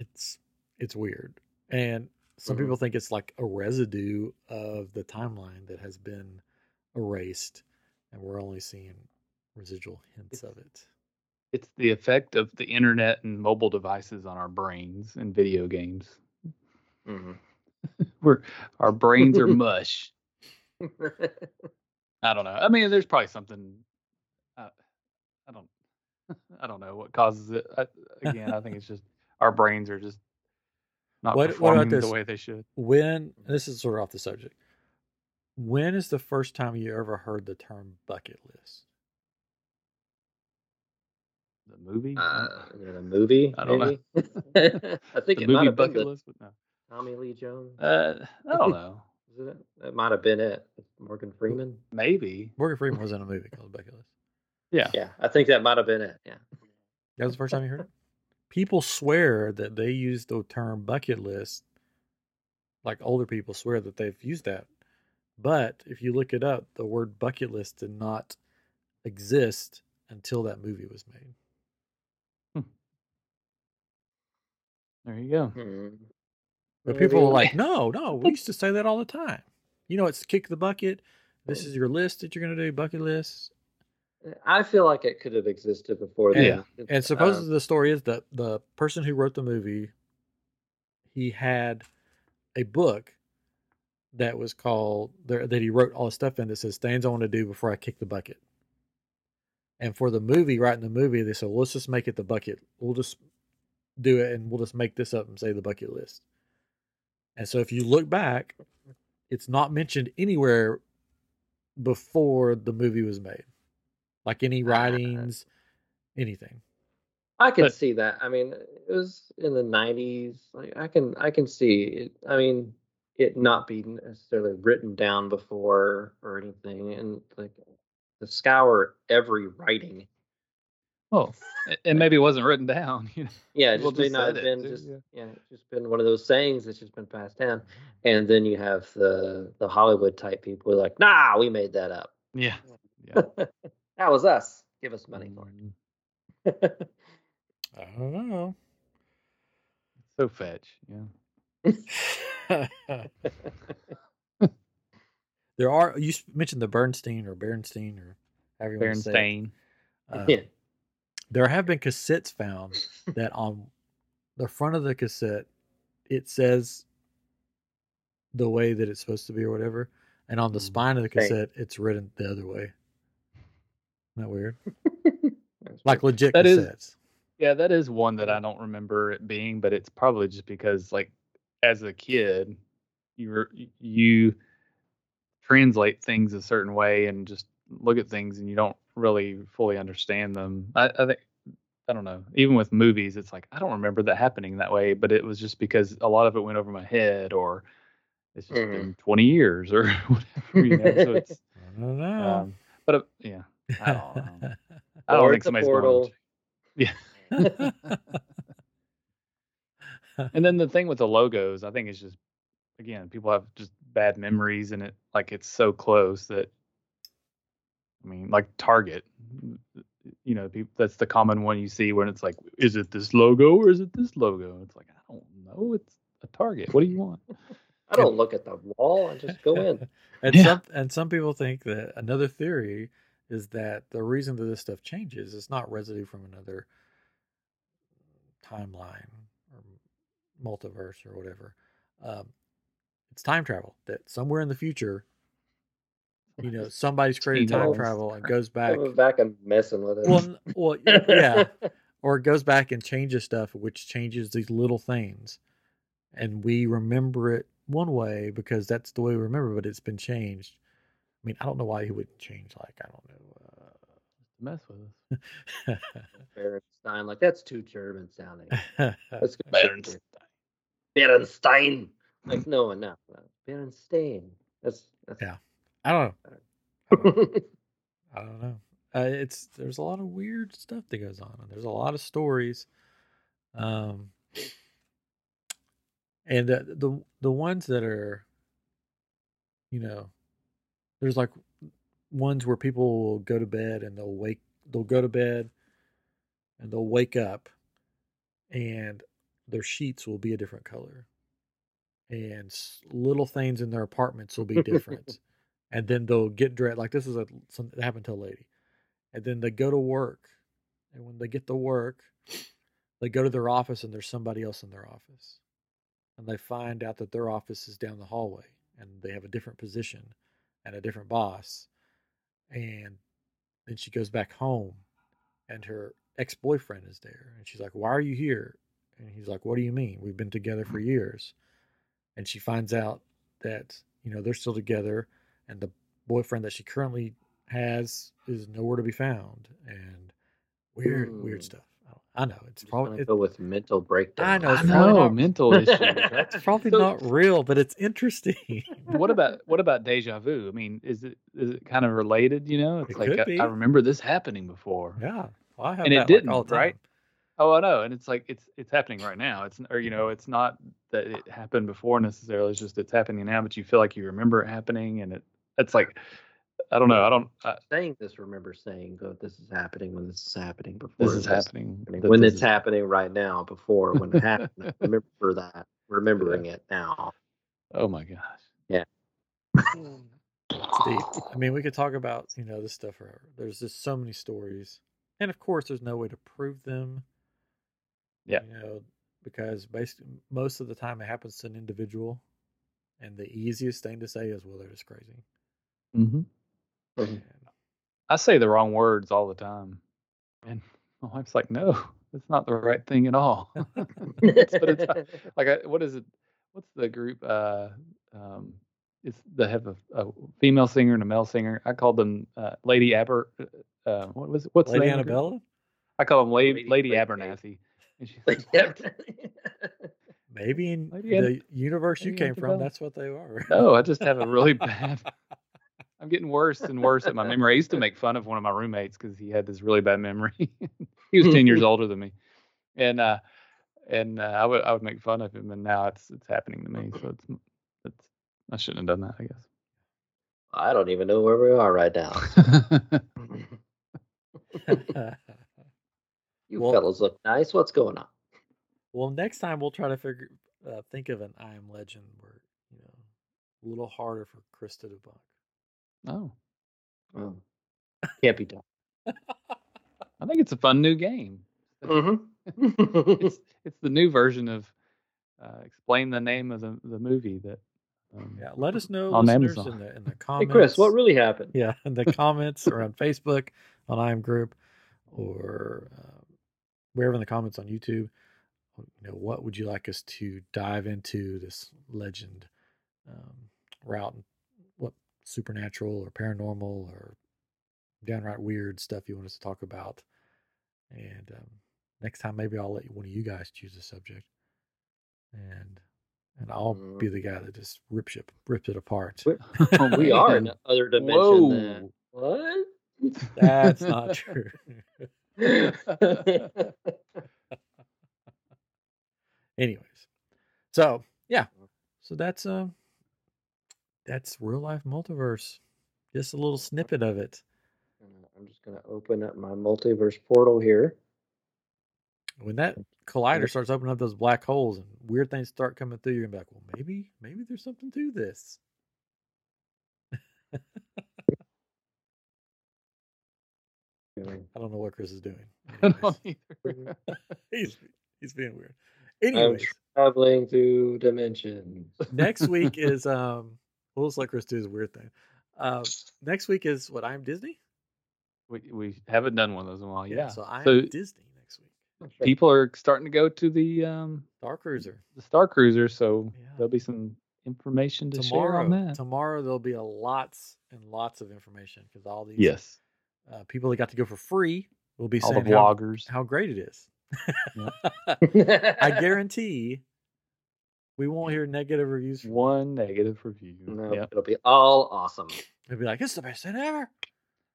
[SPEAKER 1] it's it's weird. And some
[SPEAKER 2] Mhm.
[SPEAKER 1] people think it's like a residue of the timeline that has been erased, and we're only seeing residual hints of it.
[SPEAKER 3] It's the effect of the internet and mobile devices on our brains and video games.
[SPEAKER 2] Mhm.
[SPEAKER 3] We're our brains are mush. I don't know. I mean, there's probably something. I don't. Know what causes it. I, again, I think it's just our brains are just not
[SPEAKER 1] What- what about
[SPEAKER 3] performing the way they should.
[SPEAKER 1] When this is sort of off the subject. When is the first time you ever heard the term bucket list?
[SPEAKER 3] The movie.
[SPEAKER 2] uh, is a movie?
[SPEAKER 3] I don't know.
[SPEAKER 2] I think
[SPEAKER 3] the
[SPEAKER 2] it might
[SPEAKER 3] movie
[SPEAKER 2] have been
[SPEAKER 3] bucket
[SPEAKER 2] the
[SPEAKER 3] list. But no.
[SPEAKER 2] Tommy Lee Jones.
[SPEAKER 3] Uh, I don't know.
[SPEAKER 2] Is it? That might have been it. Morgan Freeman.
[SPEAKER 3] Maybe.
[SPEAKER 1] Morgan Freeman was in a movie called Bucket List.
[SPEAKER 3] Yeah.
[SPEAKER 2] Yeah, I think that might have been it. Yeah.
[SPEAKER 1] That was the first time you heard it? People swear that they use the term bucket list, like older people swear that they've used that. But if you look it up, the word bucket list did not exist until that movie was made.
[SPEAKER 3] There you go.
[SPEAKER 2] Hmm.
[SPEAKER 1] But people are like, no, no, we used to say that all the time. You know, it's kick the bucket. This is your list that you're going to do, bucket list.
[SPEAKER 2] I feel like it could have existed before
[SPEAKER 1] Yeah.
[SPEAKER 2] then.
[SPEAKER 1] And
[SPEAKER 2] Um,
[SPEAKER 1] supposedly the story is that the person who wrote the movie, he had a book that was called that he wrote all the stuff in that says things I want to do before I kick the bucket. And for the movie, right in the movie, they said, well, let's just make it the bucket. We'll just do it and we'll just make this up and say the bucket list. And so if you look back, it's not mentioned anywhere before the movie was made. Like any
[SPEAKER 2] Ah.
[SPEAKER 1] writings, anything.
[SPEAKER 2] I can
[SPEAKER 3] But-
[SPEAKER 2] see that. I mean, it was in the '90s. Like I can, I can see it. I mean, it not be necessarily written down before or anything, and like to scour every writing.
[SPEAKER 3] Oh, and maybe it wasn't written down. You know?
[SPEAKER 2] Yeah, it
[SPEAKER 3] People
[SPEAKER 2] just may
[SPEAKER 3] just
[SPEAKER 2] not have
[SPEAKER 3] said it,
[SPEAKER 2] been
[SPEAKER 3] too,
[SPEAKER 2] just
[SPEAKER 3] yeah.
[SPEAKER 2] yeah, it's just been one of those sayings that's just been passed down. And then you have the the Hollywood type people who are like, nah, we made that up.
[SPEAKER 3] Yeah. Yeah.
[SPEAKER 2] That was us. Give us money for
[SPEAKER 3] Mm,
[SPEAKER 2] it.
[SPEAKER 1] I don't know.
[SPEAKER 3] So fetch. Yeah.
[SPEAKER 1] there are you mentioned the Bernstein or Bernstein or however you want to say it.
[SPEAKER 3] Bernstein.
[SPEAKER 1] Uh,
[SPEAKER 2] yeah.
[SPEAKER 1] There have been cassettes found that on the front of the cassette it says the way that it's supposed to be or whatever, and on the
[SPEAKER 3] Mhm.
[SPEAKER 1] spine of the
[SPEAKER 2] Okay.
[SPEAKER 1] cassette it's written the other way. Isn't that weird? Like legit
[SPEAKER 3] That is-
[SPEAKER 1] cassettes.
[SPEAKER 3] Yeah, that is one that I don't remember it being, but it's probably just because, like, as a kid, you you translate things a certain way and just look at things and you don't really fully understand them. I, I think I don't know. Even with movies, it's like I don't remember that happening that way, but it was just because a lot of it went over my head, or it's just
[SPEAKER 2] Mhm.
[SPEAKER 3] been 20 years or whatever. You know, so it's.
[SPEAKER 1] I don't know.
[SPEAKER 3] Um, but uh, yeah, I don't know. I
[SPEAKER 2] Or
[SPEAKER 3] don't think
[SPEAKER 2] it's a
[SPEAKER 3] somebody's going.
[SPEAKER 2] portal.
[SPEAKER 3] Yeah. And then the thing with the logos, I think it's just again, people have just bad memories and it like it's so close that I mean, like Target, you know, peop that's the common one you see when it's like, is it this logo or is it this logo? It's like, I don't know. It's a Target. What do you want?
[SPEAKER 2] I don't look at the wall. I just go in.
[SPEAKER 1] and
[SPEAKER 3] Yeah.
[SPEAKER 1] some and some people think that another theory is that the reason that this stuff changes is not residue from another timeline or multiverse or whatever. Um, it's time travel. That somewhere in the future, you know, somebody's created time travel and goes back.
[SPEAKER 2] Back and messing with it.
[SPEAKER 1] Well, well, y- yeah, or it goes back and changes stuff, which changes these little things, and we remember it one way because that's the way we remember, but it's been changed. I mean, I don't know why he wouldn't change. Like, I don't know.
[SPEAKER 3] Uh, Mess with us.
[SPEAKER 1] don't
[SPEAKER 2] Berenstein, like that's too German sounding.
[SPEAKER 1] know.
[SPEAKER 2] Let's go
[SPEAKER 3] Berenstein.
[SPEAKER 2] Berenstein. Like no, no, no. Berenstein. That's that's.
[SPEAKER 1] Yeah. I don't know. I don't, I don't know. Uh, it's there's a lot of weird stuff that goes on, and there's a lot of stories. Um, and the the the ones that are, you know, there's like ones where people will go to bed and they'll wake, they'll go to bed, and they'll wake up, and their sheets will be a different color. and little things in their apartments will be different. and then they'll get dressed. Like this is a something that happened to a lady, and then they go to work, and when they get to work, they go to their office and there's somebody else in their office, and they find out that their office is down the hallway, and they have a different position and a different boss, and then she goes back home, and her ex boyfriend is there, and she's like, "Why are you here?" And he's like, "What do you mean? We've been together for years." And she finds out that you know they're still together, and the boyfriend that she currently has is nowhere to be found, and weird,
[SPEAKER 2] Hmm.
[SPEAKER 1] weird stuff. I know it's probably it,
[SPEAKER 2] go with mental breakdown.
[SPEAKER 1] I know,
[SPEAKER 3] I
[SPEAKER 1] it's probably
[SPEAKER 3] know
[SPEAKER 1] not-
[SPEAKER 3] mental issues.
[SPEAKER 1] it's probably
[SPEAKER 3] So-
[SPEAKER 1] not real, but it's interesting.
[SPEAKER 3] what about what about deja vu? I mean, is it is it kind of related? You know, it's
[SPEAKER 1] It
[SPEAKER 3] like
[SPEAKER 1] could
[SPEAKER 3] I,
[SPEAKER 1] be.
[SPEAKER 3] I remember this happening before.
[SPEAKER 1] yeah, well, I have
[SPEAKER 3] And it
[SPEAKER 1] that, like,
[SPEAKER 3] didn't,
[SPEAKER 1] all the time.
[SPEAKER 3] right? Oh, I know, and it's like it's it's happening right now. It's or you know, it's not that it happened before necessarily. It's just it's happening now, but you feel like you remember it happening, and it it's like I don't know. I don't. I,
[SPEAKER 2] saying this, remember saying, "Go, this is happening when this is happening before
[SPEAKER 3] this
[SPEAKER 2] it
[SPEAKER 3] is
[SPEAKER 2] was
[SPEAKER 3] happening.
[SPEAKER 2] happening, when
[SPEAKER 3] this
[SPEAKER 2] it's
[SPEAKER 3] is-
[SPEAKER 2] happening right now, before when it happened." I remember that, remembering it now.
[SPEAKER 3] Oh my gosh.
[SPEAKER 1] Yeah. deep. I mean, we could talk about you know this stuff forever. There's just so many stories, and of course, there's no way to prove them.
[SPEAKER 3] Yeah.
[SPEAKER 1] You know, because basically, most of the time it happens to an individual, and the easiest thing to say is, "Well, they're just crazy."
[SPEAKER 3] hmm
[SPEAKER 2] Mhm.
[SPEAKER 1] And
[SPEAKER 3] I say the wrong words all the time, and my wife's like, "No, that's not the right thing at all." It's- but it's like, I, what is it? What's the group? Uh, um, it's they have a, a female singer and a male singer. I called them uh, Lady Aber. Uh, what was it? What's the
[SPEAKER 1] Lady
[SPEAKER 3] name of the group?
[SPEAKER 1] Annabella,
[SPEAKER 3] I call them Lady,
[SPEAKER 2] Lady-
[SPEAKER 3] Lady,
[SPEAKER 2] Lady
[SPEAKER 3] Abernathy. And she's
[SPEAKER 2] Like,
[SPEAKER 3] like,
[SPEAKER 1] maybe in
[SPEAKER 3] Lady Ann-
[SPEAKER 1] the universe you
[SPEAKER 3] Lady
[SPEAKER 1] came from, that's what they are.
[SPEAKER 3] No, I just have a really bad. I'm getting worse and worse at my memory. I used to make fun of one of my roommates because he had this really bad memory. he was ten years older than me, and uh, and uh, I would I would make fun of him, and now it's it's happening to me. So it's it's I shouldn't have done that, I guess.
[SPEAKER 2] I don't even know where we are right now. you
[SPEAKER 1] Well-
[SPEAKER 2] fellas look nice. What's going on?
[SPEAKER 1] well, next time we'll try to figure uh, think of an I am legend where you know a little harder for Chris to debunk.
[SPEAKER 3] Oh,
[SPEAKER 2] Oh, can't be done.
[SPEAKER 3] I think it's a fun new game.
[SPEAKER 2] Mm-hmm.
[SPEAKER 3] It's it's the new version of uh, explain the name of the the movie that. Um,
[SPEAKER 1] Yeah, let us know,
[SPEAKER 3] On
[SPEAKER 1] listeners,
[SPEAKER 3] Amazon.
[SPEAKER 1] in the in the
[SPEAKER 2] hey,
[SPEAKER 1] comments.
[SPEAKER 2] Chris, what really happened?
[SPEAKER 1] Yeah, in the comments or on Facebook, on I am Group, or uh, wherever in the comments on YouTube. You know, what would you like us to dive into this legend um, route? What supernatural or paranormal or downright weird stuff you want us to talk about? And um, next time, maybe I'll let one of you guys choose a subject, and and I'll be the guy that just rips it rips it apart.
[SPEAKER 2] We're- we are in other dimension.
[SPEAKER 3] Whoa.
[SPEAKER 2] Than... What?
[SPEAKER 1] That's not true. anyways so yeah so that's um that's real life multiverse just a little snippet of it.
[SPEAKER 2] I'm just gonna open up my multiverse portal here.
[SPEAKER 1] when that collider starts opening up those black holes and weird things start coming through you're gonna be like well maybe maybe there's something to this. I don't know what chris is doing.
[SPEAKER 3] I
[SPEAKER 1] Anyways,
[SPEAKER 3] don't either.
[SPEAKER 1] he's he's being weird.
[SPEAKER 2] I'm
[SPEAKER 1] anyways.
[SPEAKER 2] traveling through dimensions.
[SPEAKER 1] next week is um we'll just let chris do his weird thing uh next week is what i'm disney
[SPEAKER 3] we we haven't done one of those in a while. Yeah.
[SPEAKER 1] so i'm
[SPEAKER 3] So
[SPEAKER 1] disney next week
[SPEAKER 3] people are starting to go to the um
[SPEAKER 1] star cruiser
[SPEAKER 3] the Star Cruiser, so
[SPEAKER 1] Yeah.
[SPEAKER 3] there'll be some information to share
[SPEAKER 1] tomorrow
[SPEAKER 3] on that.
[SPEAKER 1] tomorrow there'll be a lots and lots of information because all these
[SPEAKER 3] Yes.
[SPEAKER 1] uh, people that got to go for free will be
[SPEAKER 3] All the
[SPEAKER 1] saying how,
[SPEAKER 3] vloggers.
[SPEAKER 1] how great it is i
[SPEAKER 2] I
[SPEAKER 1] guarantee we won't hear negative reviews from
[SPEAKER 3] One negative review.
[SPEAKER 2] No,
[SPEAKER 3] Yep.
[SPEAKER 2] it'll be all awesome.
[SPEAKER 1] It'll be like it's the best thing ever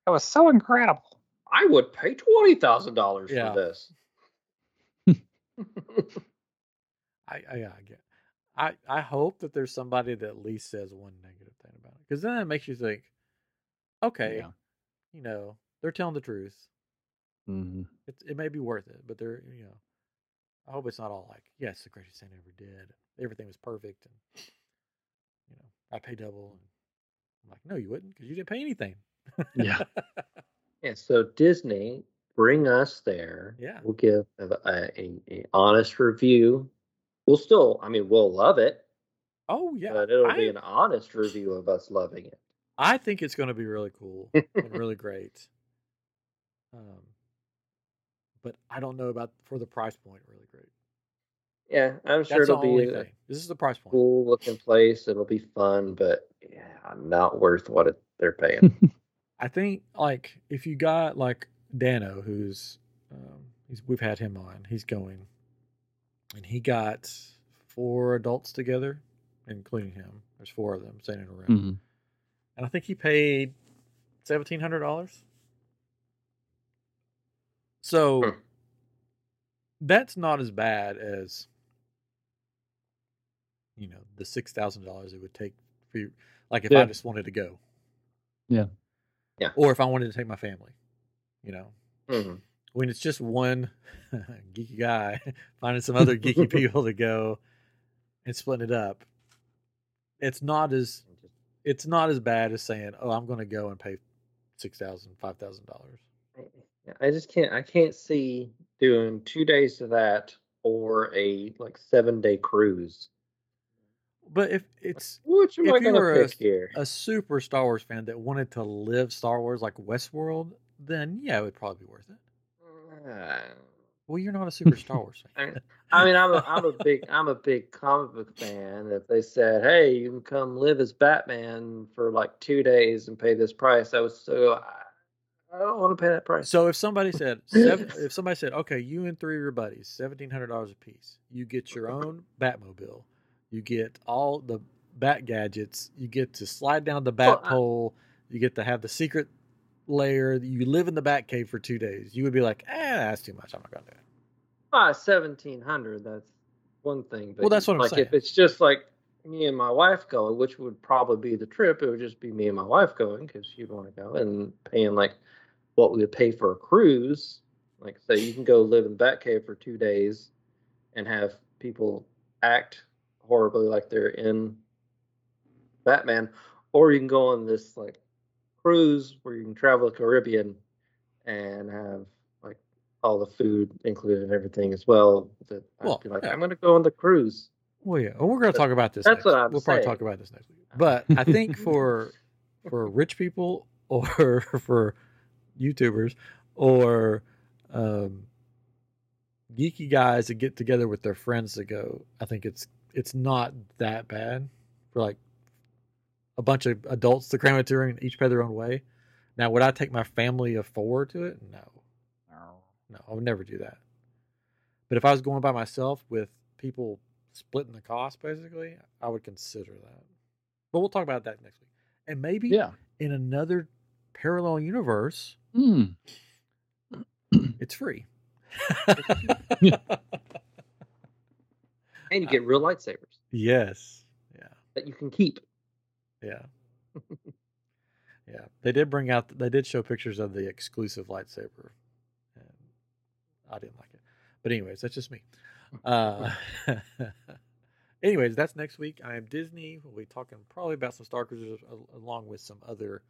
[SPEAKER 3] That was so incredible.
[SPEAKER 2] I would pay twenty thousand dollars
[SPEAKER 1] Yeah.
[SPEAKER 2] for this.
[SPEAKER 1] I, I, I get. I, I hope that there's somebody that at least says one negative thing about it, because then it makes you think, okay,
[SPEAKER 3] Yeah.
[SPEAKER 1] you know, they're telling the truth.
[SPEAKER 3] hmm
[SPEAKER 1] It it may be worth it, but they're you know, I hope it's not all like, yes, the greatest thing I ever did. Everything was perfect, and you know I pay double. And I'm like, no, you wouldn't, because you didn't pay anything.
[SPEAKER 3] Yeah.
[SPEAKER 2] Yeah, so Disney, bring us there.
[SPEAKER 1] Yeah.
[SPEAKER 2] We'll give a, a, a, a honest review. We'll still, I mean, we'll love it,
[SPEAKER 1] oh yeah,
[SPEAKER 2] but it'll
[SPEAKER 1] I,
[SPEAKER 2] be an honest review of us loving it.
[SPEAKER 1] I think it's going to be really cool and really great. Um, but I don't know about for the price point. Really great.
[SPEAKER 2] Yeah, I'm sure
[SPEAKER 1] That's
[SPEAKER 2] it'll be a.
[SPEAKER 1] This is the price point.
[SPEAKER 2] cool looking place. It'll be fun, but yeah, not worth what it, they're paying.
[SPEAKER 1] I think like if you got like Dano, who's um, he's we've had him on. He's going, and he got four adults together, including him. There's four of them standing around,
[SPEAKER 3] Mhm.
[SPEAKER 1] and I think he paid seventeen hundred dollars. So
[SPEAKER 2] Hmm.
[SPEAKER 1] that's not as bad as you know the six thousand dollars it would take for you. Like if I just wanted to go,
[SPEAKER 3] Yeah.
[SPEAKER 2] Yeah.
[SPEAKER 1] or if I wanted to take my family, you know,
[SPEAKER 2] Mhm.
[SPEAKER 1] when it's just one geeky guy finding some other geeky people to go and splitting it up, it's not as it's not as bad as saying, "Oh, I'm going to go and pay six thousand, five thousand dollars."
[SPEAKER 2] Yeah, I just can't. I can't see doing two days of that or a like seven day cruise.
[SPEAKER 1] But if it's
[SPEAKER 2] Which am
[SPEAKER 1] if
[SPEAKER 2] I
[SPEAKER 1] you
[SPEAKER 2] gonna
[SPEAKER 1] were a-
[SPEAKER 2] here?
[SPEAKER 1] a super Star Wars fan that wanted to live Star Wars like Westworld, then yeah, it would probably be worth it.
[SPEAKER 2] Uh,
[SPEAKER 1] Well, you're not a super Star Wars fan.
[SPEAKER 2] I mean, I'm a, I'm a big I'm a big comic book fan. If they said, "Hey, you can come live as Batman for like two days and pay this price," I was so I, I don't want to pay that price.
[SPEAKER 1] So if somebody said seven, if somebody said, okay, you and three of your buddies, seventeen hundred dollars a piece, you get your own Batmobile, you get all the Bat gadgets, you get to slide down the Bat
[SPEAKER 2] Well, I-
[SPEAKER 1] pole, you get to have the secret lair, you live in the Bat cave for two days. You would be like, eh, that's too much. I'm not gonna do it.
[SPEAKER 2] Ah, seventeen hundred. That's one thing. But
[SPEAKER 1] Well, that's what I'm
[SPEAKER 2] like
[SPEAKER 1] saying.
[SPEAKER 2] if it's just like me and my wife going, which would probably be the trip, it would just be me and my wife going because she'd want to go and paying like what we would pay for a cruise. Like say you can go live in the Batcave for two days and have people act horribly like they're in Batman, or you can go on this like cruise where you can travel the Caribbean and have like all the food included and everything as well. That I'd
[SPEAKER 1] Well,
[SPEAKER 2] be like,
[SPEAKER 1] yeah.
[SPEAKER 2] I'm gonna go on the cruise.
[SPEAKER 1] Well, yeah, and we're going to talk about this.
[SPEAKER 2] That's
[SPEAKER 1] next.
[SPEAKER 2] what I'm
[SPEAKER 1] We'll probably talk about this next week. But I think for for rich people or for YouTubers or um, geeky guys to get together with their friends to go, I think it's it's not that bad for like a bunch of adults to cram it to and each pay their own way. Now, would I take my family of four to it? No, no, I would never do that. But if I was going by myself with people splitting the cost, basically, I would consider that. But we'll talk about that next week. And maybe
[SPEAKER 3] Yeah.
[SPEAKER 1] in another parallel universe,
[SPEAKER 3] Mm.
[SPEAKER 1] it's free.
[SPEAKER 2] And you get real lightsabers
[SPEAKER 1] yes. Yeah.
[SPEAKER 2] that you can keep.
[SPEAKER 1] Yeah. yeah. They did bring out, they did show pictures of the exclusive lightsaber. And I didn't like it. But, anyways, that's just me. Uh, anyways, that's next week. I am Disney. We'll be talking probably about some Star Cruisers along with some other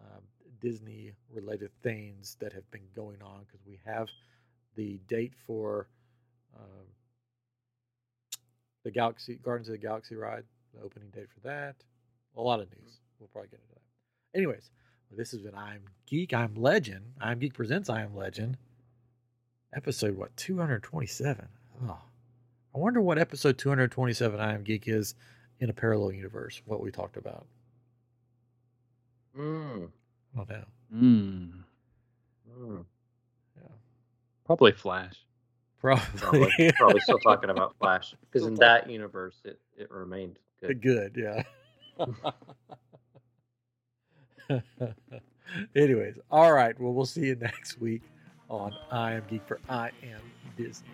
[SPEAKER 1] um, Disney related things that have been going on because we have the date for um, the Galaxy Guardians of the Galaxy ride, the opening date for that. A lot of news. We'll probably get into that. Anyways, this has been I'm Geek. I'm Legend. I'm Geek presents I Am Legend. Episode what 227. Oh, I wonder what episode 227 I Am Geek is in a parallel universe. What we talked about.
[SPEAKER 2] Mm.
[SPEAKER 1] I don't know.
[SPEAKER 3] Mm.
[SPEAKER 2] Mm.
[SPEAKER 1] Yeah,
[SPEAKER 3] Probably Flash.
[SPEAKER 1] Probably
[SPEAKER 2] Probably, probably still talking about Flash because in that universe it, it remained uh, good.
[SPEAKER 1] good. Yeah. Anyways, all right. Well, we'll see you next week on I Am Geek for I Am Disney.